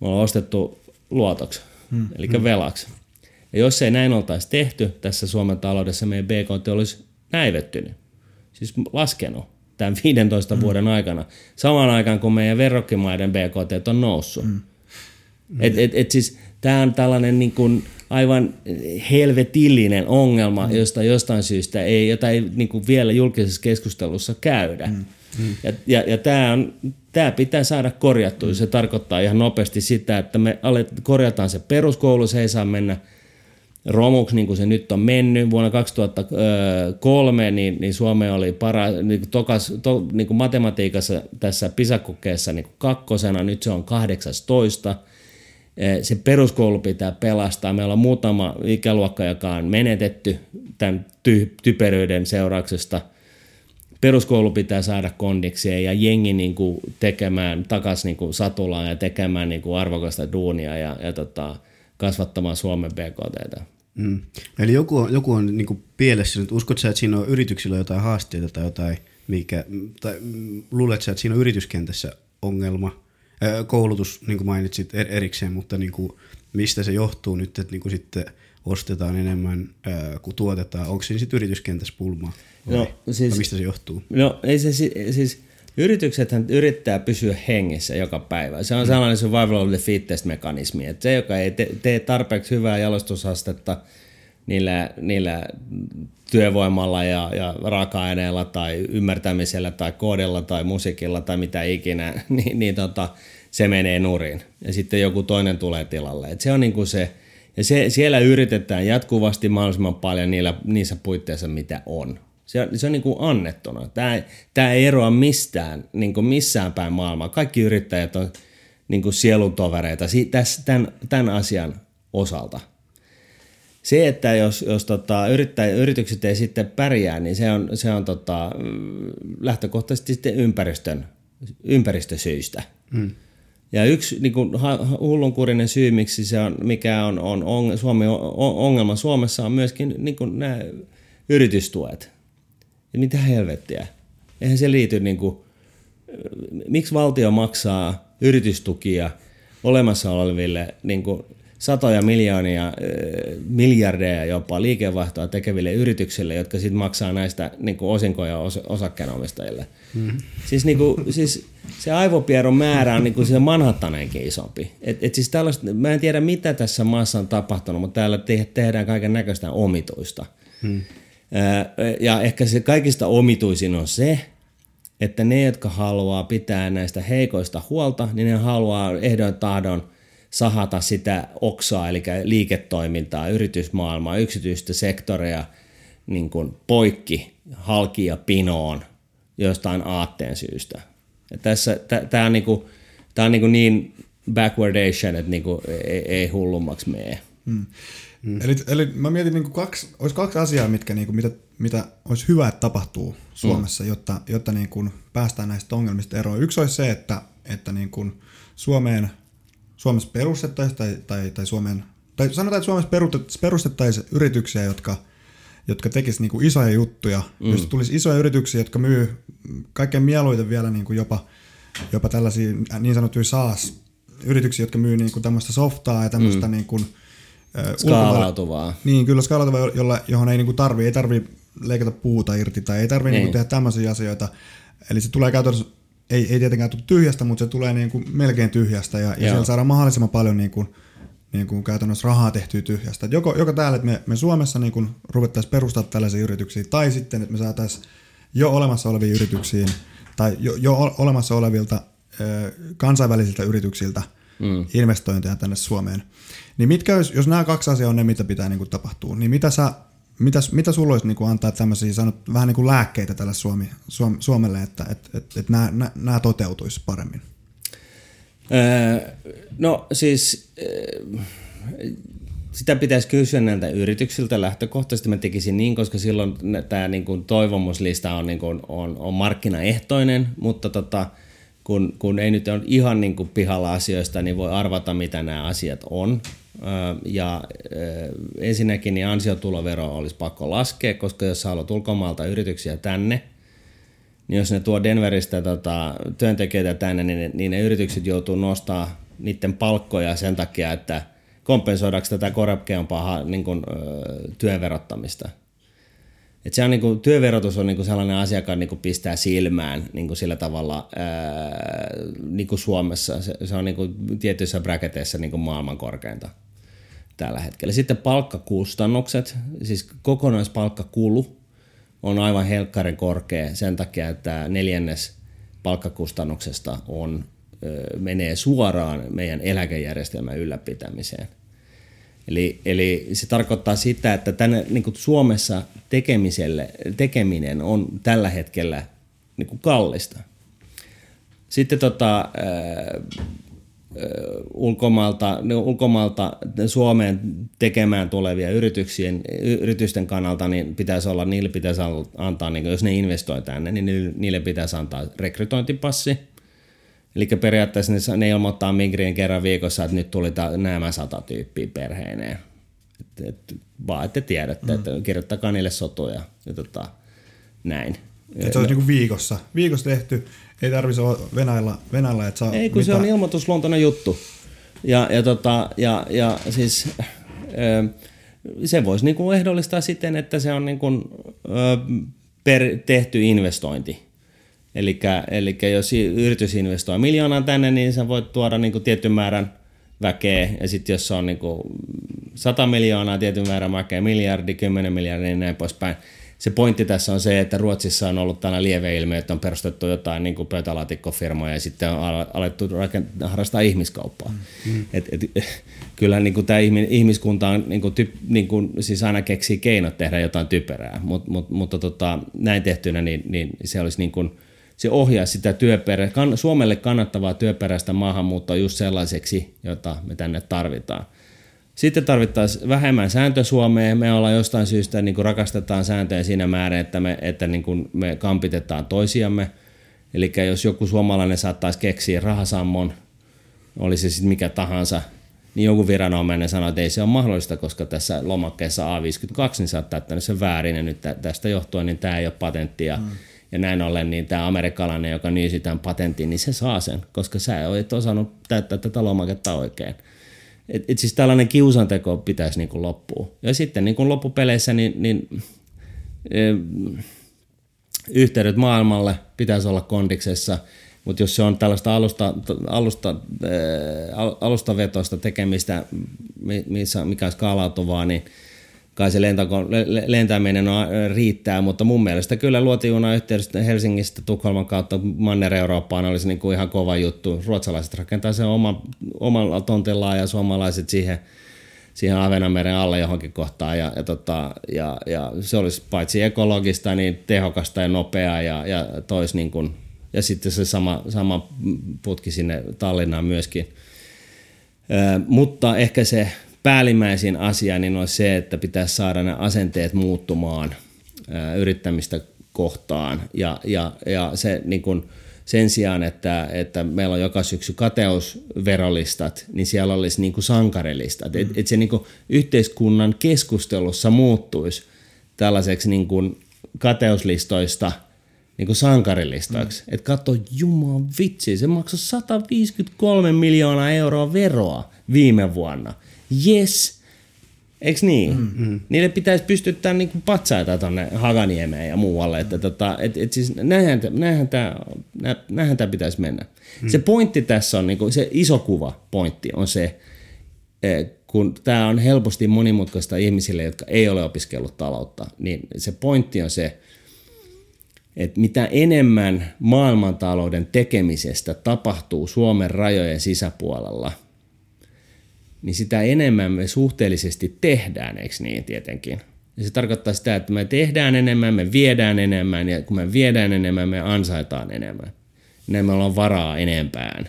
me ollaan ostettu luotoksi, mm. eli mm. velaksi. Ja jos ei näin oltaisi tehty tässä Suomen taloudessa, meidän BKT olisi näivettynyt, siis laskenut tämän 15 mm. vuoden aikana, samaan aikaan kun meidän verrokkimaiden BKT on noussut. Mm. Mm. Et, et, et siis tämä on tällainen niin kuin aivan helvetillinen ongelma, mm. josta jostain syystä ei, jota ei niin kuin vielä julkisessa keskustelussa käydä. Mm. Mm. Ja, ja, ja tämä, on, tämä pitää saada korjattua. Mm. Se tarkoittaa ihan nopeasti sitä, että me alet, korjataan se peruskoulu, se ei saa mennä romuksi niin kuin se nyt on mennyt. Vuonna 2003 niin, niin Suome oli para, niin kuin tokas, to, niin kuin matematiikassa tässä pisakokeessa niin kuin kakkosena, nyt se on 18 – Eh, se peruskoulu pitää pelastaa. Meillä on muutama ikäluokka, joka on menetetty tämän ty- typeryyden seurauksesta. Peruskoulu pitää saada kondikseen ja jengi niin kuin tekemään takaisin niin kuin satulaan ja tekemään niin kuin arvokasta duunia ja, ja tota, kasvattamaan Suomen BKT. Mm. Eli joku on, joku on niin kuin pielessä. Uskotko että siinä on yrityksillä jotain haasteita tai jotain, mikä, tai luuletko että siinä on yrityskentässä ongelma – koulutus, niin kuin mainitsit er-, erikseen, mutta niin kuin, mistä se johtuu nyt, että niin kuin sitten ostetaan enemmän kuin tuotetaan? Onko siinä sitten yrityskentässä pulmaa? No, siis, mistä se johtuu? No ei se siis, yrityksethän yrittää pysyä hengissä joka päivä. Se on mm. sellainen survival of the fittest mekanismi, että se, joka ei te, tee tarpeeksi hyvää jalostusastetta niillä, niillä työvoimalla ja, ja raaka-aineella tai ymmärtämisellä tai koodilla tai musiikilla tai mitä ikinä, niin, niin tota, se menee nurin. Ja sitten joku toinen tulee tilalle. Et se on niin kuin se, ja se, siellä yritetään jatkuvasti mahdollisimman paljon niillä, niissä puitteissa, mitä on. Se on, se on niin kuin annettuna. Tämä, tämä ei eroa mistään, niin kuin missään päin maailmaa. Kaikki yrittäjät on niin kuin sieluntovereita tämän, tämän asian osalta. Se, että jos, jos tota, yrittäjä, yritykset ei sitten pärjää, niin se on, se on tota, lähtökohtaisesti sitten ympäristön, ympäristösyistä. Mm. Ja yksi niin kuin, hullunkurinen syy, miksi se on, mikä on, on on Suomi, ongelma Suomessa, on myöskin niin kuin nämä yritystuet. Ja mitä helvettiä? Eihän se liity, niin kuin, miksi valtio maksaa yritystukia olemassa oleville niin kuin, satoja miljoonia, miljardeja jopa liikevaihtoa tekeville yrityksille, jotka sitten maksaa näistä niin kuin osinkoja os- osakkeenomistajille. Mm-hmm. Siis, niin kuin, siis se aivopieron määrä on niin kuin se Manhattanenkin isompi. Et, et siis tällaista, mä en tiedä mitä tässä maassa on tapahtunut, mutta täällä te- tehdään kaiken näköistä omituista. Mm. Ja ehkä se kaikista omituisin on se, että ne, jotka haluaa pitää näistä heikoista huolta, niin ne haluaa ehdon tahdon – sahata sitä oksaa, eli liiketoimintaa, yritysmaailmaa, yksityistä sektoria niin kuin poikki halki ja pinoon jostain aatteen syystä. Ja tässä tämä on, niinku, tää on niinku niin backwardation, että niinku ei, ei hullummaksi mene. Hmm. Hmm. Eli, eli mä mietin, niinku kaksi, olisi kaksi asiaa, mitkä, niinku, mitä, mitä olisi hyvä, että tapahtuu Suomessa, hmm. jotta, jotta niinku päästään näistä ongelmista eroon. Yksi olisi se, että, että niinku Suomeen Suomessa perustettaisiin tai, tai, tai Suomeen, tai sanotaan, että Suomessa perustettaisiin yrityksiä, jotka, jotka tekisivät niin isoja juttuja. Mm. Jos tulisi isoja yrityksiä, jotka myy kaikkein mieluiten vielä niin kuin jopa, jopa tällaisia niin sanottuja SaaS-yrityksiä, jotka myy niin kuin tämmöistä softaa ja tämmöistä mm. niin kuin, Skaalautuvaa. Niin, kyllä skaalautuvaa, jolla, johon ei niin tarvi, ei tarvi leikata puuta irti tai ei tarvi niin. Niin tehdä tämmöisiä asioita. Eli se tulee käytännössä ei, ei tietenkään tule tyhjästä, mutta se tulee niin kuin melkein tyhjästä ja, ja siellä saadaan mahdollisimman paljon niin kuin, niin kuin käytännössä rahaa tehtyä tyhjästä. Et joko, joko täällä, että me, me Suomessa niin kuin ruvettaisiin perustaa tällaisia yrityksiä, tai sitten, että me saataisiin jo olemassa oleviin yrityksiin tai jo, jo olemassa olevilta ö, kansainvälisiltä yrityksiltä mm. investointeja tänne Suomeen. Niin mitkä, jos, jos nämä kaksi asiaa on ne, mitä pitää niin kuin tapahtua, niin mitä sä Mitäs, mitä sulla olisi niin kuin antaa tämmöisiä sanot, vähän niin kuin lääkkeitä tälle Suomi, Suom, Suomelle, että et, et, et nämä, nämä, toteutuisi paremmin? Öö, no siis sitä pitäisi kysyä näiltä yrityksiltä lähtökohtaisesti. Mä tekisin niin, koska silloin tämä niin toivomuslista on, niin kuin, on, on markkinaehtoinen, mutta tota, kun, kun ei nyt ole ihan niin kuin pihalla asioista, niin voi arvata, mitä nämä asiat on. Ja ensinnäkin niin ansiotulovero olisi pakko laskea, koska jos haluat ulkomaalta yrityksiä tänne, niin jos ne tuo Denveristä tota, työntekijöitä tänne, niin, niin ne yritykset joutuu nostaa niiden palkkoja sen takia, että kompensoidaanko tätä korkeampaa niin kuin, työn verottamista. Et se on niin kuin, työverotus on niin kuin sellainen asia, joka niin kuin pistää silmään niin kuin sillä tavalla ää, niin kuin Suomessa. Se, se on niin kuin tietyissä bracketeissa niin kuin maailman korkeinta tällä hetkellä. Sitten palkkakustannukset, siis kokonaispalkkakulu on aivan helkkarin korkea sen takia, että neljännes palkkakustannuksesta on, menee suoraan meidän eläkejärjestelmän ylläpitämiseen. Eli, eli se tarkoittaa sitä, että tänne niin kuin Suomessa tekemiselle, tekeminen on tällä hetkellä niin kuin kallista. Sitten tota, ulkomailta, ulkomailta Suomeen tekemään tulevia yrityksien, yritysten kannalta, niin pitäisi olla, niille pitäisi antaa, niin jos ne investoi tänne, niin niille pitäisi antaa rekrytointipassi. Eli periaatteessa ne, ne ilmoittaa Migrien kerran viikossa, että nyt tuli ta, nämä sata tyyppiä perheineen. Et, et, vaan että tiedätte, mm. että kirjoittakaa niille sotuja ja tota, näin. Että se olisi no. niin viikossa. Viikossa tehty, ei tarvitse olla Venäjällä, Venäjällä että saa Ei, kun mitä... se on ilmoitusluontoinen juttu. Ja, ja, tota, ja, ja siis se voisi niin kuin ehdollistaa siten, että se on niin kuin, per tehty investointi. Eli jos yritys investoi miljoonaa tänne, niin sä voit tuoda niin kuin tietyn määrän väkeä, ja sitten jos se on niin kuin 100 miljoonaa tietyn määrän väkeä, miljardi, 10 miljardia, niin näin poispäin, se pointti tässä on se, että Ruotsissa on ollut tällainen ilmiö, että on perustettu jotain niin pöytälaatikkofirmoja ja sitten on alettu rakent- harrastaa ihmiskauppaa. Mm. Et, et, kyllä niin kuin tämä ihmiskunta on, niin kuin, typ, niin kuin, siis aina keksii keinot tehdä jotain typerää, Mut, mut, mutta tota, näin tehtynä niin, niin se olisi niin kuin, se ohjaa sitä työperä, kan, Suomelle kannattavaa työperäistä maahanmuuttoa just sellaiseksi, jota me tänne tarvitaan. Sitten tarvittaisiin vähemmän sääntö Suomeen. Me ollaan jostain syystä niin kuin rakastetaan sääntöjä siinä määrin, että me, että niin kuin me kampitetaan toisiamme. Eli jos joku suomalainen saattaisi keksiä rahasammon, oli se sitten mikä tahansa, niin joku viranomainen sanoi, että ei se ole mahdollista, koska tässä lomakkeessa A52 niin sä oot täyttänyt sen väärin ja nyt tästä johtuen niin tämä ei ole patenttia. Mm. Ja näin ollen niin tämä amerikkalainen, joka nyysi tämän patentin, niin se saa sen, koska sä et osannut täyttää tätä lomaketta oikein. Et, et siis tällainen kiusanteko pitäisi niin kuin loppua. Ja sitten niin kuin loppupeleissä niin, niin e, yhteydet maailmalle pitäisi olla kondiksessa, mutta jos se on tällaista alusta, alusta, e, alustavetoista tekemistä, missä, mikä on skaalautuvaa, niin – kai se lentako, lentäminen on, riittää, mutta mun mielestä kyllä luotijunayhteydessä Helsingistä Tukholman kautta Manner-Eurooppaan olisi niin kuin ihan kova juttu. Ruotsalaiset rakentaa sen oma, omalla tontillaan ja suomalaiset siihen, siihen Ahvenanmeren alle johonkin kohtaan ja, ja, tota, ja, ja se olisi paitsi ekologista, niin tehokasta ja nopeaa ja, ja tois niin kuin, ja sitten se sama, sama putki sinne Tallinnaan myöskin. Ö, mutta ehkä se päällimmäisin asia niin on se, että pitäisi saada ne asenteet muuttumaan ää, yrittämistä kohtaan. Ja, ja, ja se niin kun, sen sijaan, että, että meillä on joka syksy kateusverolistat, niin siellä olisi niin kuin sankarilistat. Mm. Että et se niin kuin yhteiskunnan keskustelussa muuttuisi tällaiseksi niin kuin kateuslistoista niin kuin sankarilistoiksi. Mm. Että katso, juman vitsi, se maksoi 153 miljoonaa euroa veroa viime vuonna – yes, Eikö niin? Mm-hmm. Niille pitäisi pystyttää niinku patsaita tuonne Haganiemeen ja muualle. Että tota, et, et siis näinhän, näinhän, tämä, näinhän tämä pitäisi mennä. Mm. Se pointti tässä on, niinku, se iso kuva pointti on se, e, kun tämä on helposti monimutkaista ihmisille, jotka ei ole opiskellut taloutta, niin se pointti on se, että mitä enemmän maailmantalouden tekemisestä tapahtuu Suomen rajojen sisäpuolella – niin sitä enemmän me suhteellisesti tehdään, eikö niin tietenkin? Ja se tarkoittaa sitä, että me tehdään enemmän, me viedään enemmän ja kun me viedään enemmän, me ansaitaan enemmän. Näin me ollaan varaa enempään.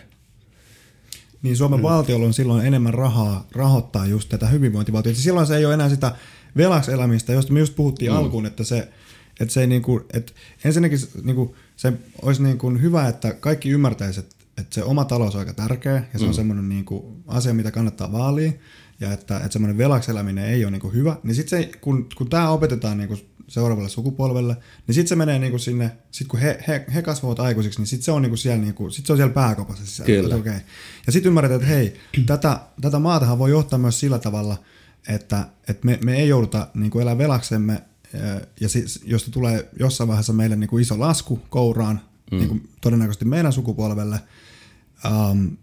Niin Suomen hmm. valtiolla on silloin enemmän rahaa rahoittaa just tätä hyvinvointivaltiota. Silloin se ei ole enää sitä velaksi elämistä, josta me just puhuttiin hmm. alkuun, että se, että se ei niin kuin, että ensinnäkin niin kuin, se olisi niin kuin hyvä, että kaikki ymmärtäisivät, että se oma talous on aika tärkeä ja se mm. on semmoinen niin kuin asia, mitä kannattaa vaalia ja että, että semmoinen velaksi eläminen ei ole niin kuin hyvä, niin sitten kun, kun tämä opetetaan niin kuin seuraavalle sukupolvelle, niin sitten se menee niin kuin sinne, sit kun he, he, he kasvavat aikuisiksi, niin sitten se on niin kuin siellä, niin kuin, sit se on siellä pääkopassa sisällä. Kyllä. Okay. Ja sitten ymmärretään, että hei, tätä, tätä maatahan voi johtaa myös sillä tavalla, että, että me, me ei jouduta niin kuin elää velaksemme, ja siis, josta tulee jossain vaiheessa meille niin kuin iso lasku kouraan, mm. niin kuin todennäköisesti meidän sukupolvelle, um,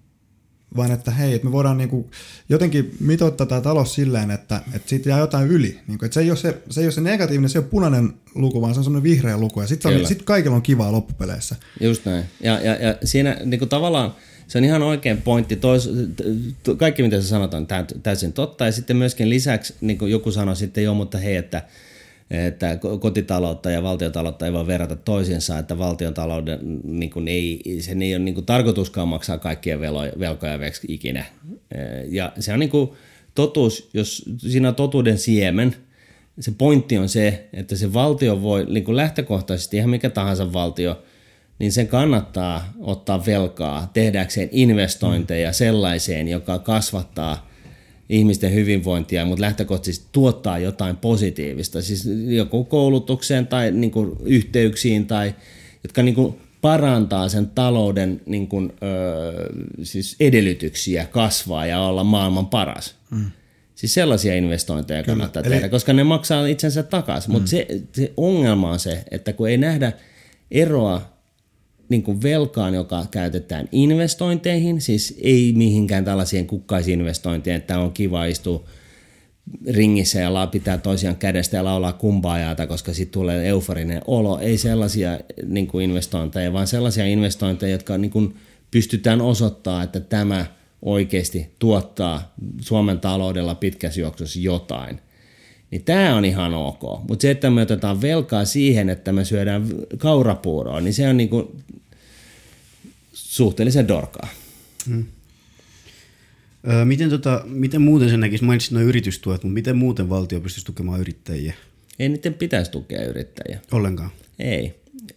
vaan että hei, että me voidaan niinku jotenkin mitoittaa tämä talous silleen, että, että siitä jää jotain yli. Niinku, että se, ei ole se, se ei ole se negatiivinen, se ei ole punainen luku, vaan se on semmoinen vihreä luku. Ja sitten sit kaikilla on kivaa loppupeleissä. Just näin. Ja, ja, ja siinä niinku tavallaan se on ihan oikein pointti. Tois, kaikki mitä sä sanot on täysin totta. Ja sitten myöskin lisäksi, niin kuin joku sanoi sitten jo, mutta hei, että – että kotitaloutta ja valtiotaloutta ei voi verrata toisiinsa, että valtiotalouden niin kuin ei, sen ei ole niin kuin tarkoituskaan maksaa kaikkien veloja, velkoja ikinä. Ja se on niin kuin totuus, jos siinä on totuuden siemen, se pointti on se, että se valtio voi niin kuin lähtökohtaisesti, ihan mikä tahansa valtio, niin sen kannattaa ottaa velkaa tehdäkseen investointeja sellaiseen, joka kasvattaa – ihmisten hyvinvointia, mutta lähtökohtaisesti tuottaa jotain positiivista, siis joku koulutukseen tai niin kuin yhteyksiin tai jotka niin kuin parantaa sen talouden niin kuin, ö, siis edellytyksiä kasvaa ja olla maailman paras. Mm. Siis sellaisia investointeja Kyllä. kannattaa Eli... tehdä, koska ne maksaa itsensä takaisin. Mm. Mutta se, se ongelma on se, että kun ei nähdä eroa niin kuin velkaan, joka käytetään investointeihin, siis ei mihinkään tällaisiin kukkaisinvestointeihin, että on kiva istua ringissä ja pitää toisiaan kädestä ja laulaa kumpaajaata, koska sitten tulee euforinen olo. Ei sellaisia niin kuin investointeja, vaan sellaisia investointeja, jotka niin kuin pystytään osoittaa, että tämä oikeasti tuottaa Suomen taloudella pitkässä juoksussa jotain. Niin tämä on ihan ok. Mutta se, että me otetaan velkaa siihen, että me syödään kaurapuuroa, niin se on niinku, suhteellisen dorkaa. Öö, miten, tota, miten muuten sen näkisi, mainitsit nuo yritystuet, mutta miten muuten valtio pystyisi tukemaan yrittäjiä? Ei niiden pitäisi tukea yrittäjiä. Ollenkaan. Ei.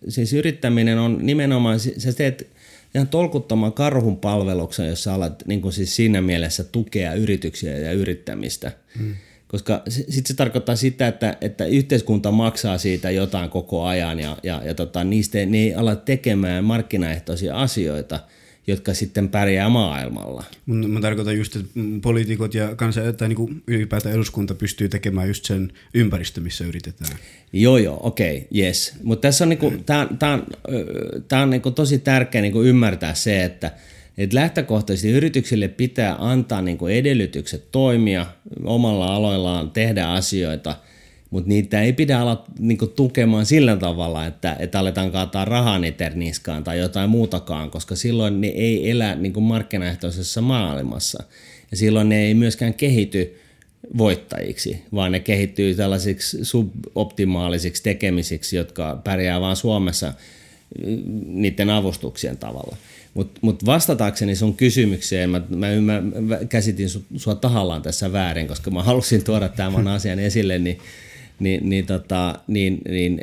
Siis yrittäminen on nimenomaan, sä teet ihan tolkuttoman karhun palveluksen, jos sä alat niin kuin siis siinä mielessä tukea yrityksiä ja yrittämistä. Hmm. Koska sitten se tarkoittaa sitä, että, että yhteiskunta maksaa siitä jotain koko ajan ja, ja, ja tota, niistä ne ei ala tekemään markkinaehtoisia asioita – jotka sitten pärjää maailmalla. Mä tarkoitan just, että poliitikot ja kansa, tai niin kuin ylipäätään eduskunta pystyy tekemään just sen ympäristö, missä yritetään. Joo, joo, okei, okay, yes. Mutta tässä on, niinku, tää, tää on, tää on niinku tosi tärkeää niinku ymmärtää se, että et lähtökohtaisesti yrityksille pitää antaa niinku edellytykset toimia omalla aloillaan, tehdä asioita – mutta niitä ei pidä olla niinku tukemaan sillä tavalla, että, että aletaan kaataa rahaa niiden tai jotain muutakaan, koska silloin ne ei elä niinku markkinaehtoisessa maailmassa. Ja silloin ne ei myöskään kehity voittajiksi, vaan ne kehittyy tällaisiksi suboptimaalisiksi tekemisiksi, jotka pärjää vain Suomessa niiden avustuksien tavalla. Mutta mut vastatakseni sun kysymykseen, mä, mä, mä käsitin sua tahallaan tässä väärin, koska mä halusin tuoda tämän asian esille, niin niin, niin, tota, niin, niin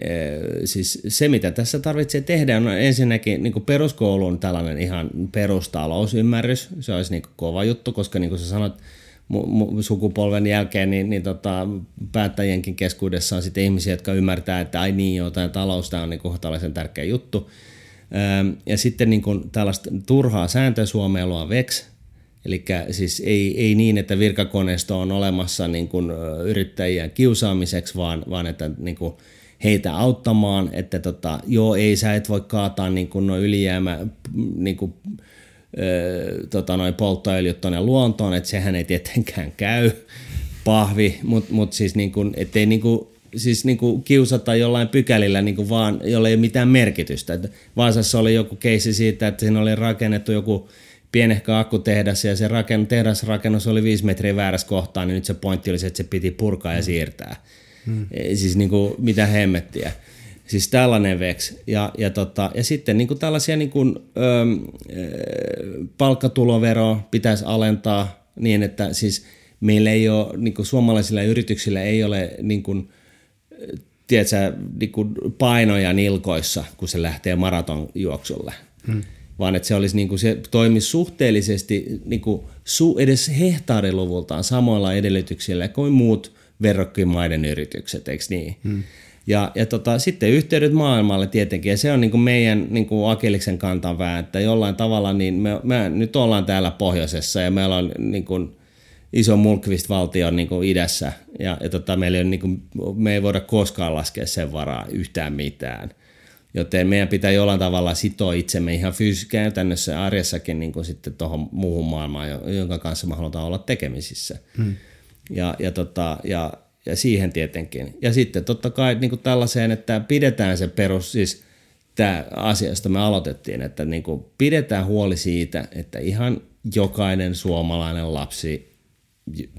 siis se, mitä tässä tarvitsee tehdä, on ensinnäkin niin peruskoulun tällainen ihan perustalousymmärrys. Se olisi niin kova juttu, koska niin kuin sä sanoit, sukupolven jälkeen, niin, niin tota, päättäjienkin keskuudessa on sitten ihmisiä, jotka ymmärtää, että ai niin, jotain talous, tämä on niin tällaisen tärkeä juttu. Ja sitten niin kuin tällaista turhaa sääntösuomelua VEX, Eli siis ei, ei niin, että virkakoneisto on olemassa niin kuin yrittäjiä kiusaamiseksi, vaan, vaan että niin kuin heitä auttamaan, että tota, joo, ei sä et voi kaataa niin kuin no ylijäämä niin kuin, tota, noin polttoöljyt tuonne luontoon, että sehän ei tietenkään käy, pahvi, mutta mut siis niin kuin, ettei niin kuin, siis niin kuin kiusata jollain pykälillä niin kuin vaan, jolla ei ole mitään merkitystä. Et Vaasassa oli joku keisi siitä, että siinä oli rakennettu joku pienehkö akkutehdas ja se raken, tehdasrakennus oli viisi metriä väärässä kohtaa, niin nyt se pointti oli se, että se piti purkaa ja mm. siirtää. Hmm. Siis niin kuin, mitä hemmettiä. Siis tällainen veks. Ja, ja, tota, ja sitten niin kuin tällaisia niin kuin, ö, palkkatulovero pitäisi alentaa niin, että siis meillä ei ole, niin kuin suomalaisilla yrityksillä ei ole niin kuin, tiedätkö, niin kuin painoja nilkoissa, kun se lähtee maratonjuoksulle. Hmm vaan että se olisi niin kuin, se toimisi suhteellisesti niin kuin, su, edes hehtaariluvultaan samoilla edellytyksillä kuin muut verrokkimaiden yritykset, eikö niin? Hmm. Ja, ja tota, sitten yhteydet maailmalle tietenkin, ja se on niin kuin meidän niin kuin Akiliksen kantavää, että jollain tavalla niin me, me nyt ollaan täällä pohjoisessa ja meillä on niin kuin iso Mulkvist-valtio niin kuin idässä, ja, ja tota, meillä ei, niin kuin, me ei voida koskaan laskea sen varaa yhtään mitään. Joten meidän pitää jollain tavalla sitoa itsemme ihan fyysisesti käytännössä arjessakin niin kuin sitten tuohon muuhun maailmaan, jonka kanssa me halutaan olla tekemisissä. Hmm. Ja, ja, tota, ja, ja siihen tietenkin. Ja sitten totta kai niin kuin tällaiseen, että pidetään se perus, siis tämä asiasta me aloitettiin, että niin kuin pidetään huoli siitä, että ihan jokainen suomalainen lapsi,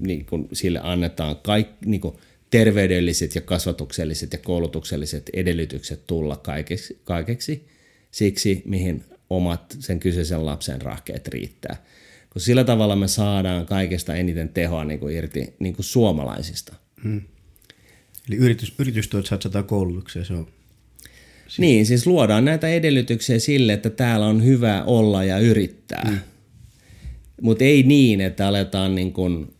niin kuin sille annetaan kaikki, niin kuin terveydelliset ja kasvatukselliset ja koulutukselliset edellytykset tulla kaikeksi, kaikeksi siksi, mihin omat sen kyseisen lapsen rahkeet riittää. Kun sillä tavalla me saadaan kaikesta eniten tehoa niin kuin irti niin kuin suomalaisista. Hmm. Eli yritys, yritystuot satsataan koulutukseen, se on Siis... Niin, siis luodaan näitä edellytyksiä sille, että täällä on hyvä olla ja yrittää. Mm. Mutta ei niin, että aletaan niin kun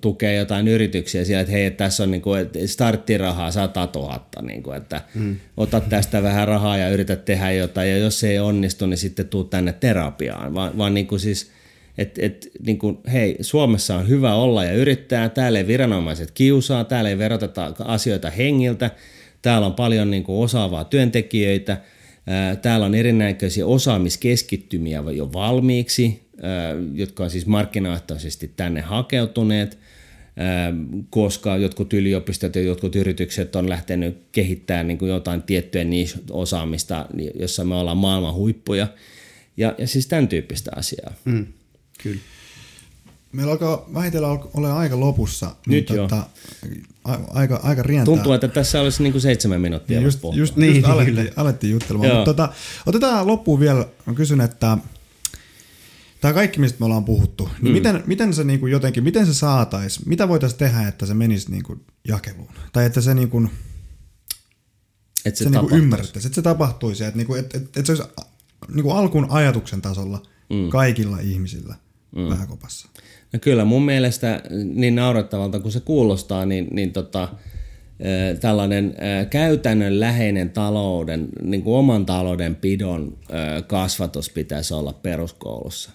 tukea jotain yrityksiä siellä, että hei, tässä on niin kuin, starttirahaa 100 000, niin kuin, että mm. ota tästä vähän rahaa ja yritä tehdä jotain, ja jos se ei onnistu, niin sitten tuu tänne terapiaan, vaan, vaan niin siis, että et, niin kuin, hei, Suomessa on hyvä olla ja yrittää, täällä ei viranomaiset kiusaa, täällä ei veroteta asioita hengiltä, täällä on paljon niin kuin osaavaa työntekijöitä, täällä on erinäköisiä osaamiskeskittymiä jo valmiiksi, jotka on siis markkinaehtoisesti tänne hakeutuneet, koska jotkut yliopistot ja jotkut yritykset on lähtenyt kehittämään niin kuin jotain tiettyä osaamista, jossa me ollaan maailman huippuja. Ja, ja siis tämän tyyppistä asiaa. Mm, kyllä. Meillä alkaa vähitellen ole aika lopussa. Nyt niin. Tota, aika, aika rientää. Tuntuu, että tässä olisi niin kuin seitsemän minuuttia. Just, just, niin, just alettiin, alettiin juttelemaan. Mutta tota, otetaan loppuun vielä. Mä kysyn, että tämä kaikki, mistä me ollaan puhuttu, niin mm. miten, miten se niin kuin jotenkin, miten se saatais, mitä voitaisiin tehdä, että se menisi niin kuin jakeluun? Tai että se niin kuin, että se, se niin kuin tapahtuisi. ymmärrettäisiin, että se tapahtuisi, että, niin kuin, että, että, että se olisi niin kuin alkuun ajatuksen tasolla mm. kaikilla ihmisillä mm. vähäkopassa. No kyllä mun mielestä niin naurettavalta kuin se kuulostaa, niin, niin tota, tällainen käytännönläheinen talouden, niin kuin oman talouden pidon kasvatus pitäisi olla peruskoulussa.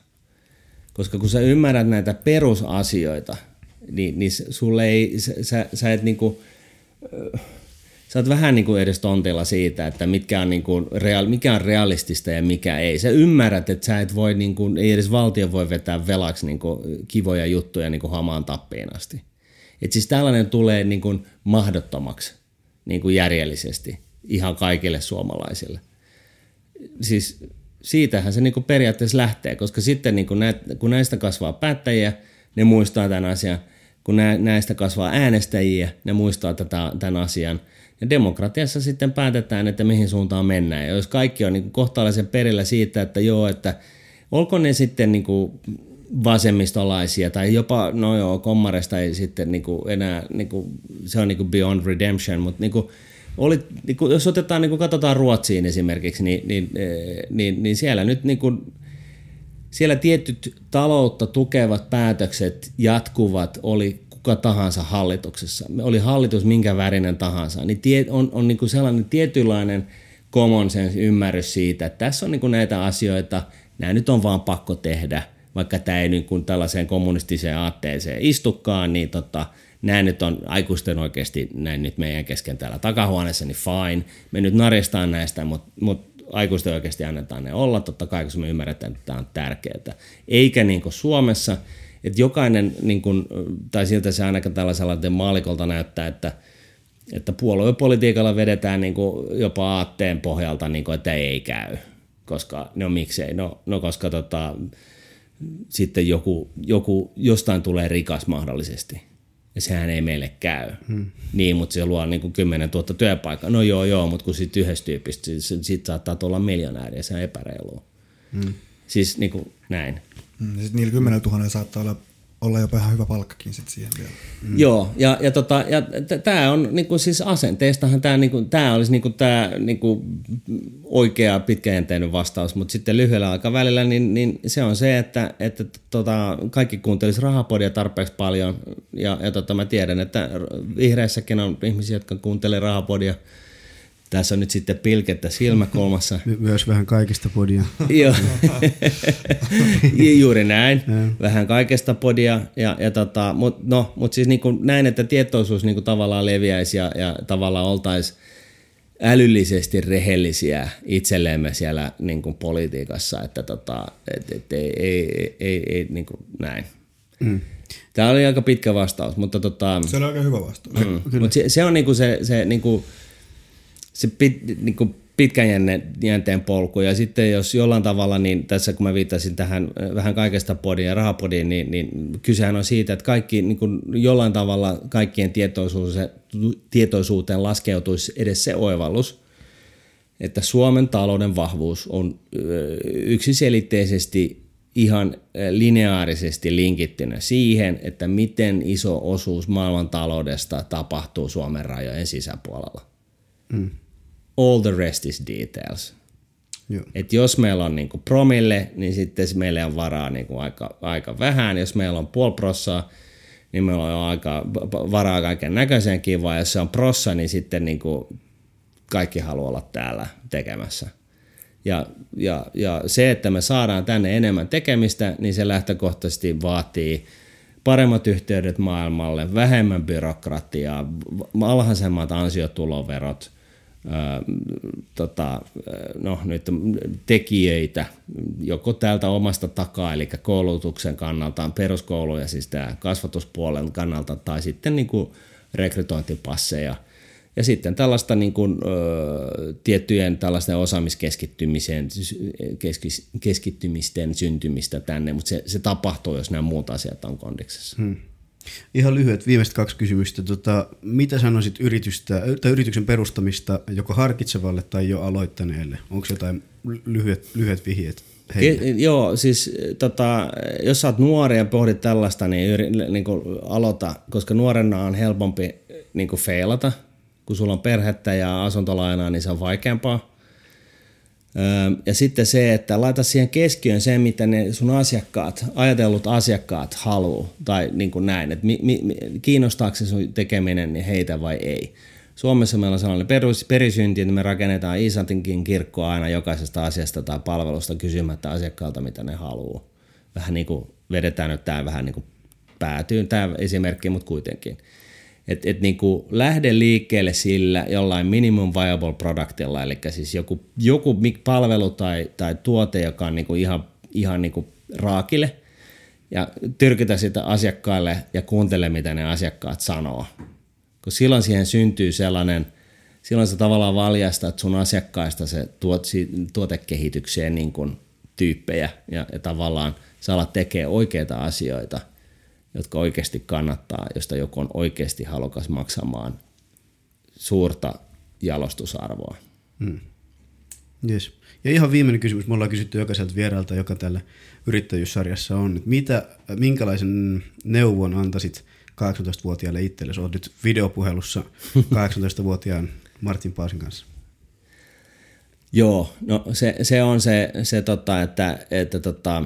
Koska kun sä ymmärrät näitä perusasioita, niin, niin sulle ei, sä, sä, et niinku, ö, sä oot vähän niin kuin edes tontilla siitä, että mitkä on niin kuin real, mikä on realistista ja mikä ei. Sä ymmärrät, että sä et voi, niin kuin, ei edes valtio voi vetää velaksi niin kuin kivoja juttuja niin kuin hamaan tappiin asti. Et siis tällainen tulee niin kuin mahdottomaksi niin kuin järjellisesti ihan kaikille suomalaisille. Siis siitähän se niin kuin periaatteessa lähtee, koska sitten niin kuin näet, kun näistä kasvaa päättäjiä, ne muistaa tämän asian. Kun näistä kasvaa äänestäjiä, ne muistaa tätä, tämän asian – ja demokratiassa sitten päätetään, että mihin suuntaan mennään. Ja jos kaikki on niin kohtalaisen perillä siitä, että joo, että olko ne sitten niin kuin vasemmistolaisia tai jopa, no joo, kommaresta ei sitten niin kuin enää, niin kuin, se on niin kuin beyond redemption, mutta niin kuin, oli, niin kuin, jos otetaan, niin kuin katsotaan Ruotsiin esimerkiksi, niin, niin, niin, niin siellä nyt niin kuin, siellä tietyt taloutta tukevat päätökset jatkuvat, oli kuka tahansa hallituksessa, oli hallitus minkä värinen tahansa, niin tie, on, on niin kuin sellainen tietynlainen common sense ymmärrys siitä, että tässä on niin kuin näitä asioita, nämä nyt on vaan pakko tehdä, vaikka tämä ei niin kuin tällaiseen kommunistiseen aatteeseen istukaan, niin tota, nämä nyt on aikuisten oikeasti näin nyt meidän kesken täällä takahuoneessa, niin fine, me nyt narjestaan näistä, mutta mut aikuisten oikeasti annetaan ne olla, totta kai, koska me ymmärretään, että tämä on tärkeää. Eikä niin kuin Suomessa, että jokainen, niin kuin, tai siltä se ainakaan tällaisella maalikolta näyttää, että, että puoluepolitiikalla vedetään niin kuin jopa aatteen pohjalta, niin kuin, että ei käy. Koska, no miksei, no, no koska tota, sitten joku, joku, jostain tulee rikas mahdollisesti. Ja sehän ei meille käy. Hmm. Niin, mutta se luo niin kuin 10 000 työpaikkaa. No joo, joo, mutta kun siitä yhdestä tyypistä, siitä saattaa tulla miljonääri ja se on epäreilua. Hmm. Siis niin kuin näin. Mm, sitten niillä 10 000 saattaa olla, olla jopa ihan hyvä palkkakin sit siihen vielä. Mm. Joo, ja, ja, tota, ja tämä on niinku, siis asenteestahan tämä niinku, tää olisi niinku, tää, niinku, oikea pitkäjänteinen vastaus, mutta sitten lyhyellä aikavälillä niin, niin se on se, että, että tota, kaikki kuuntelisi rahapodia tarpeeksi paljon, ja, ja tota, mä tiedän, että vihreässäkin on ihmisiä, jotka kuuntelee rahapodia – tässä on nyt sitten pilkettä silmäkulmassa. My- myös vähän kaikista podia. Joo, juuri näin. vähän kaikesta podia. Ja, ja tota, Mutta no, mut siis niin kuin näin, että tietoisuus niin kuin tavallaan leviäisi ja, ja tavallaan oltaisiin älyllisesti rehellisiä itsellemme siellä niin kuin politiikassa, että tota, et, et, ei, ei, ei, ei niin kuin näin. Mm. Tämä oli aika pitkä vastaus, mutta tota, Se oli aika hyvä vastaus. Mm, mutta se, se on niinku se, se niinku, se pit, niin kuin pitkän jänteen polku. Ja sitten jos jollain tavalla, niin tässä kun mä viittasin tähän äh, vähän kaikesta podiin ja rahapodiin, niin, niin kysehän on siitä, että kaikki niin kuin jollain tavalla kaikkien tietoisuuteen, tietoisuuteen laskeutuisi edes se oivallus, että Suomen talouden vahvuus on äh, yksiselitteisesti ihan äh, lineaarisesti linkittynä siihen, että miten iso osuus maailman taloudesta tapahtuu Suomen rajojen sisäpuolella. Mm all the rest is details. Joo. Et jos meillä on niinku promille, niin sitten meillä on varaa niinku aika, aika vähän. Jos meillä on puoli prossaa, niin meillä on aika varaa kaiken näköiseen kivaan. Jos se on prossa, niin sitten niinku kaikki haluaa olla täällä tekemässä. Ja, ja, ja se, että me saadaan tänne enemmän tekemistä, niin se lähtökohtaisesti vaatii paremmat yhteydet maailmalle, vähemmän byrokratiaa, alhaisemmat ansiotuloverot – tota, no, nyt tekijöitä joko täältä omasta takaa, eli koulutuksen kannalta, peruskoulu ja siis tämä kasvatuspuolen kannalta, tai sitten niin kuin rekrytointipasseja. Ja sitten tällaista niin kuin, ö, tiettyjen tällaisten osaamiskeskittymisen keskis, keskittymisten syntymistä tänne, mutta se, se tapahtuu, jos nämä muut asiat on kondiksessa. Hmm. Ihan lyhyet viimeiset kaksi kysymystä. Tota, mitä sanoisit yritystä, tai yrityksen perustamista joko harkitsevalle tai jo aloittaneelle? Onko jotain lyhyet, lyhyet vihjeet? Ke, joo, siis tota, jos sä oot nuori ja pohdit tällaista, niin, yri, niin kuin aloita, koska nuorena on helpompi niin kuin feilata. Kun sulla on perhettä ja asuntolainaa, niin se on vaikeampaa. Ja sitten se, että laita siihen keskiöön se, mitä ne sun asiakkaat, ajatellut asiakkaat haluaa, tai niin kuin näin, että mi, mi, kiinnostaako se sun tekeminen niin heitä vai ei. Suomessa meillä on sellainen perus, perisynti, että me rakennetaan Iisantinkin kirkkoa aina jokaisesta asiasta tai palvelusta kysymättä asiakkaalta, mitä ne haluaa. Vähän niin kuin vedetään nyt tämä vähän niin kuin päätyyn tämä esimerkki, mutta kuitenkin. Et, et niin kuin lähde liikkeelle sillä jollain minimum viable productilla, eli siis joku, joku palvelu tai, tai tuote, joka on niin kuin ihan, ihan niin kuin raakille, ja tyrkytä sitä asiakkaille ja kuuntele, mitä ne asiakkaat sanoo. Kun silloin siihen syntyy sellainen, silloin sä tavallaan valjastat sun asiakkaista se tuot, tuotekehitykseen niin kuin tyyppejä. Ja, ja tavallaan sä alat tekee oikeita asioita – jotka oikeasti kannattaa, josta joku on oikeasti halukas maksamaan suurta jalostusarvoa. Hmm. Yes. Ja ihan viimeinen kysymys, me ollaan kysytty jokaiselta vieraalta, joka tällä yrittäjyyssarjassa on, että mitä, minkälaisen neuvon antaisit 18-vuotiaalle itsellesi? Olet nyt videopuhelussa 18-vuotiaan Martin Paasin kanssa. Joo, no se, se on se, se tota, että, että tota,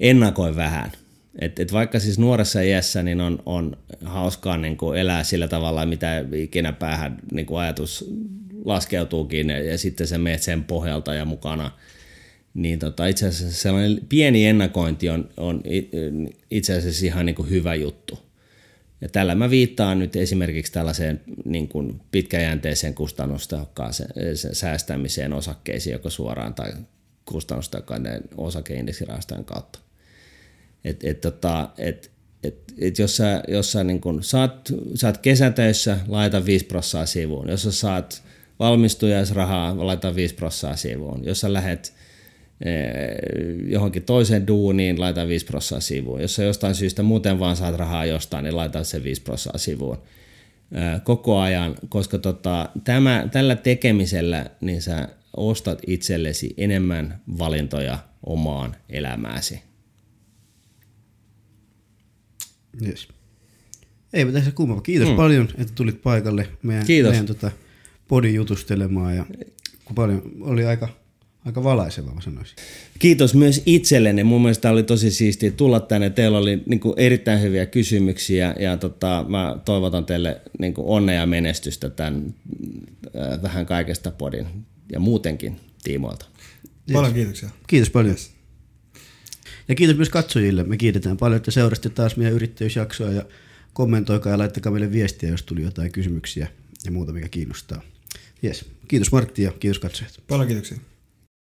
ennakoi vähän – et, et vaikka siis nuoressa iässä niin on, on hauskaa niin kuin elää sillä tavalla, mitä ikinä päähän niin kuin ajatus laskeutuukin ja, sitten se meet sen pohjalta ja mukana, niin tota, itse asiassa sellainen pieni ennakointi on, on itse asiassa ihan niin kuin hyvä juttu. Ja tällä mä viittaan nyt esimerkiksi tällaiseen niin kuin pitkäjänteiseen kustannustehokkaaseen säästämiseen osakkeisiin, joko suoraan tai kustannustehokkaiden osakeindeksirahastojen kautta. Et, et, tota, et, et, et jos sä, jos sä niin kun saat, saat kesätöissä, laita 5 prossaa sivuun. Jos sä saat valmistujaisrahaa, laita 5 prossaa sivuun. Jos sä lähet eh, johonkin toiseen duuniin, laita 5 prossaa sivuun. Jos sä jostain syystä muuten vaan saat rahaa jostain, niin laita se 5 prossaa sivuun eh, koko ajan, koska tota, tämä, tällä tekemisellä niin sä ostat itsellesi enemmän valintoja omaan elämääsi. Yes. Ei tässä kummalla. Kiitos mm. paljon, että tulit paikalle meidän, Kiitos. meidän tota, podin jutustelemaan. Ja kun paljon oli aika, aika valaiseva, mä sanoisin. Kiitos myös itsellenne. Mun mielestä oli tosi siistiä tulla tänne. Teillä oli niin kuin, erittäin hyviä kysymyksiä ja tota, mä toivotan teille niin kuin, onnea ja menestystä tämän äh, vähän kaikesta podin ja muutenkin tiimoilta. Paljon kiitoksia. Kiitos paljon. Yes. Ja kiitos myös katsojille. Me kiitetään paljon, että seurasitte taas meidän yrittäjyysjaksoa ja kommentoikaa ja laittakaa meille viestiä, jos tuli jotain kysymyksiä ja muuta, mikä kiinnostaa. Yes. Kiitos Martti ja kiitos katsojat. Paljon kiitoksia.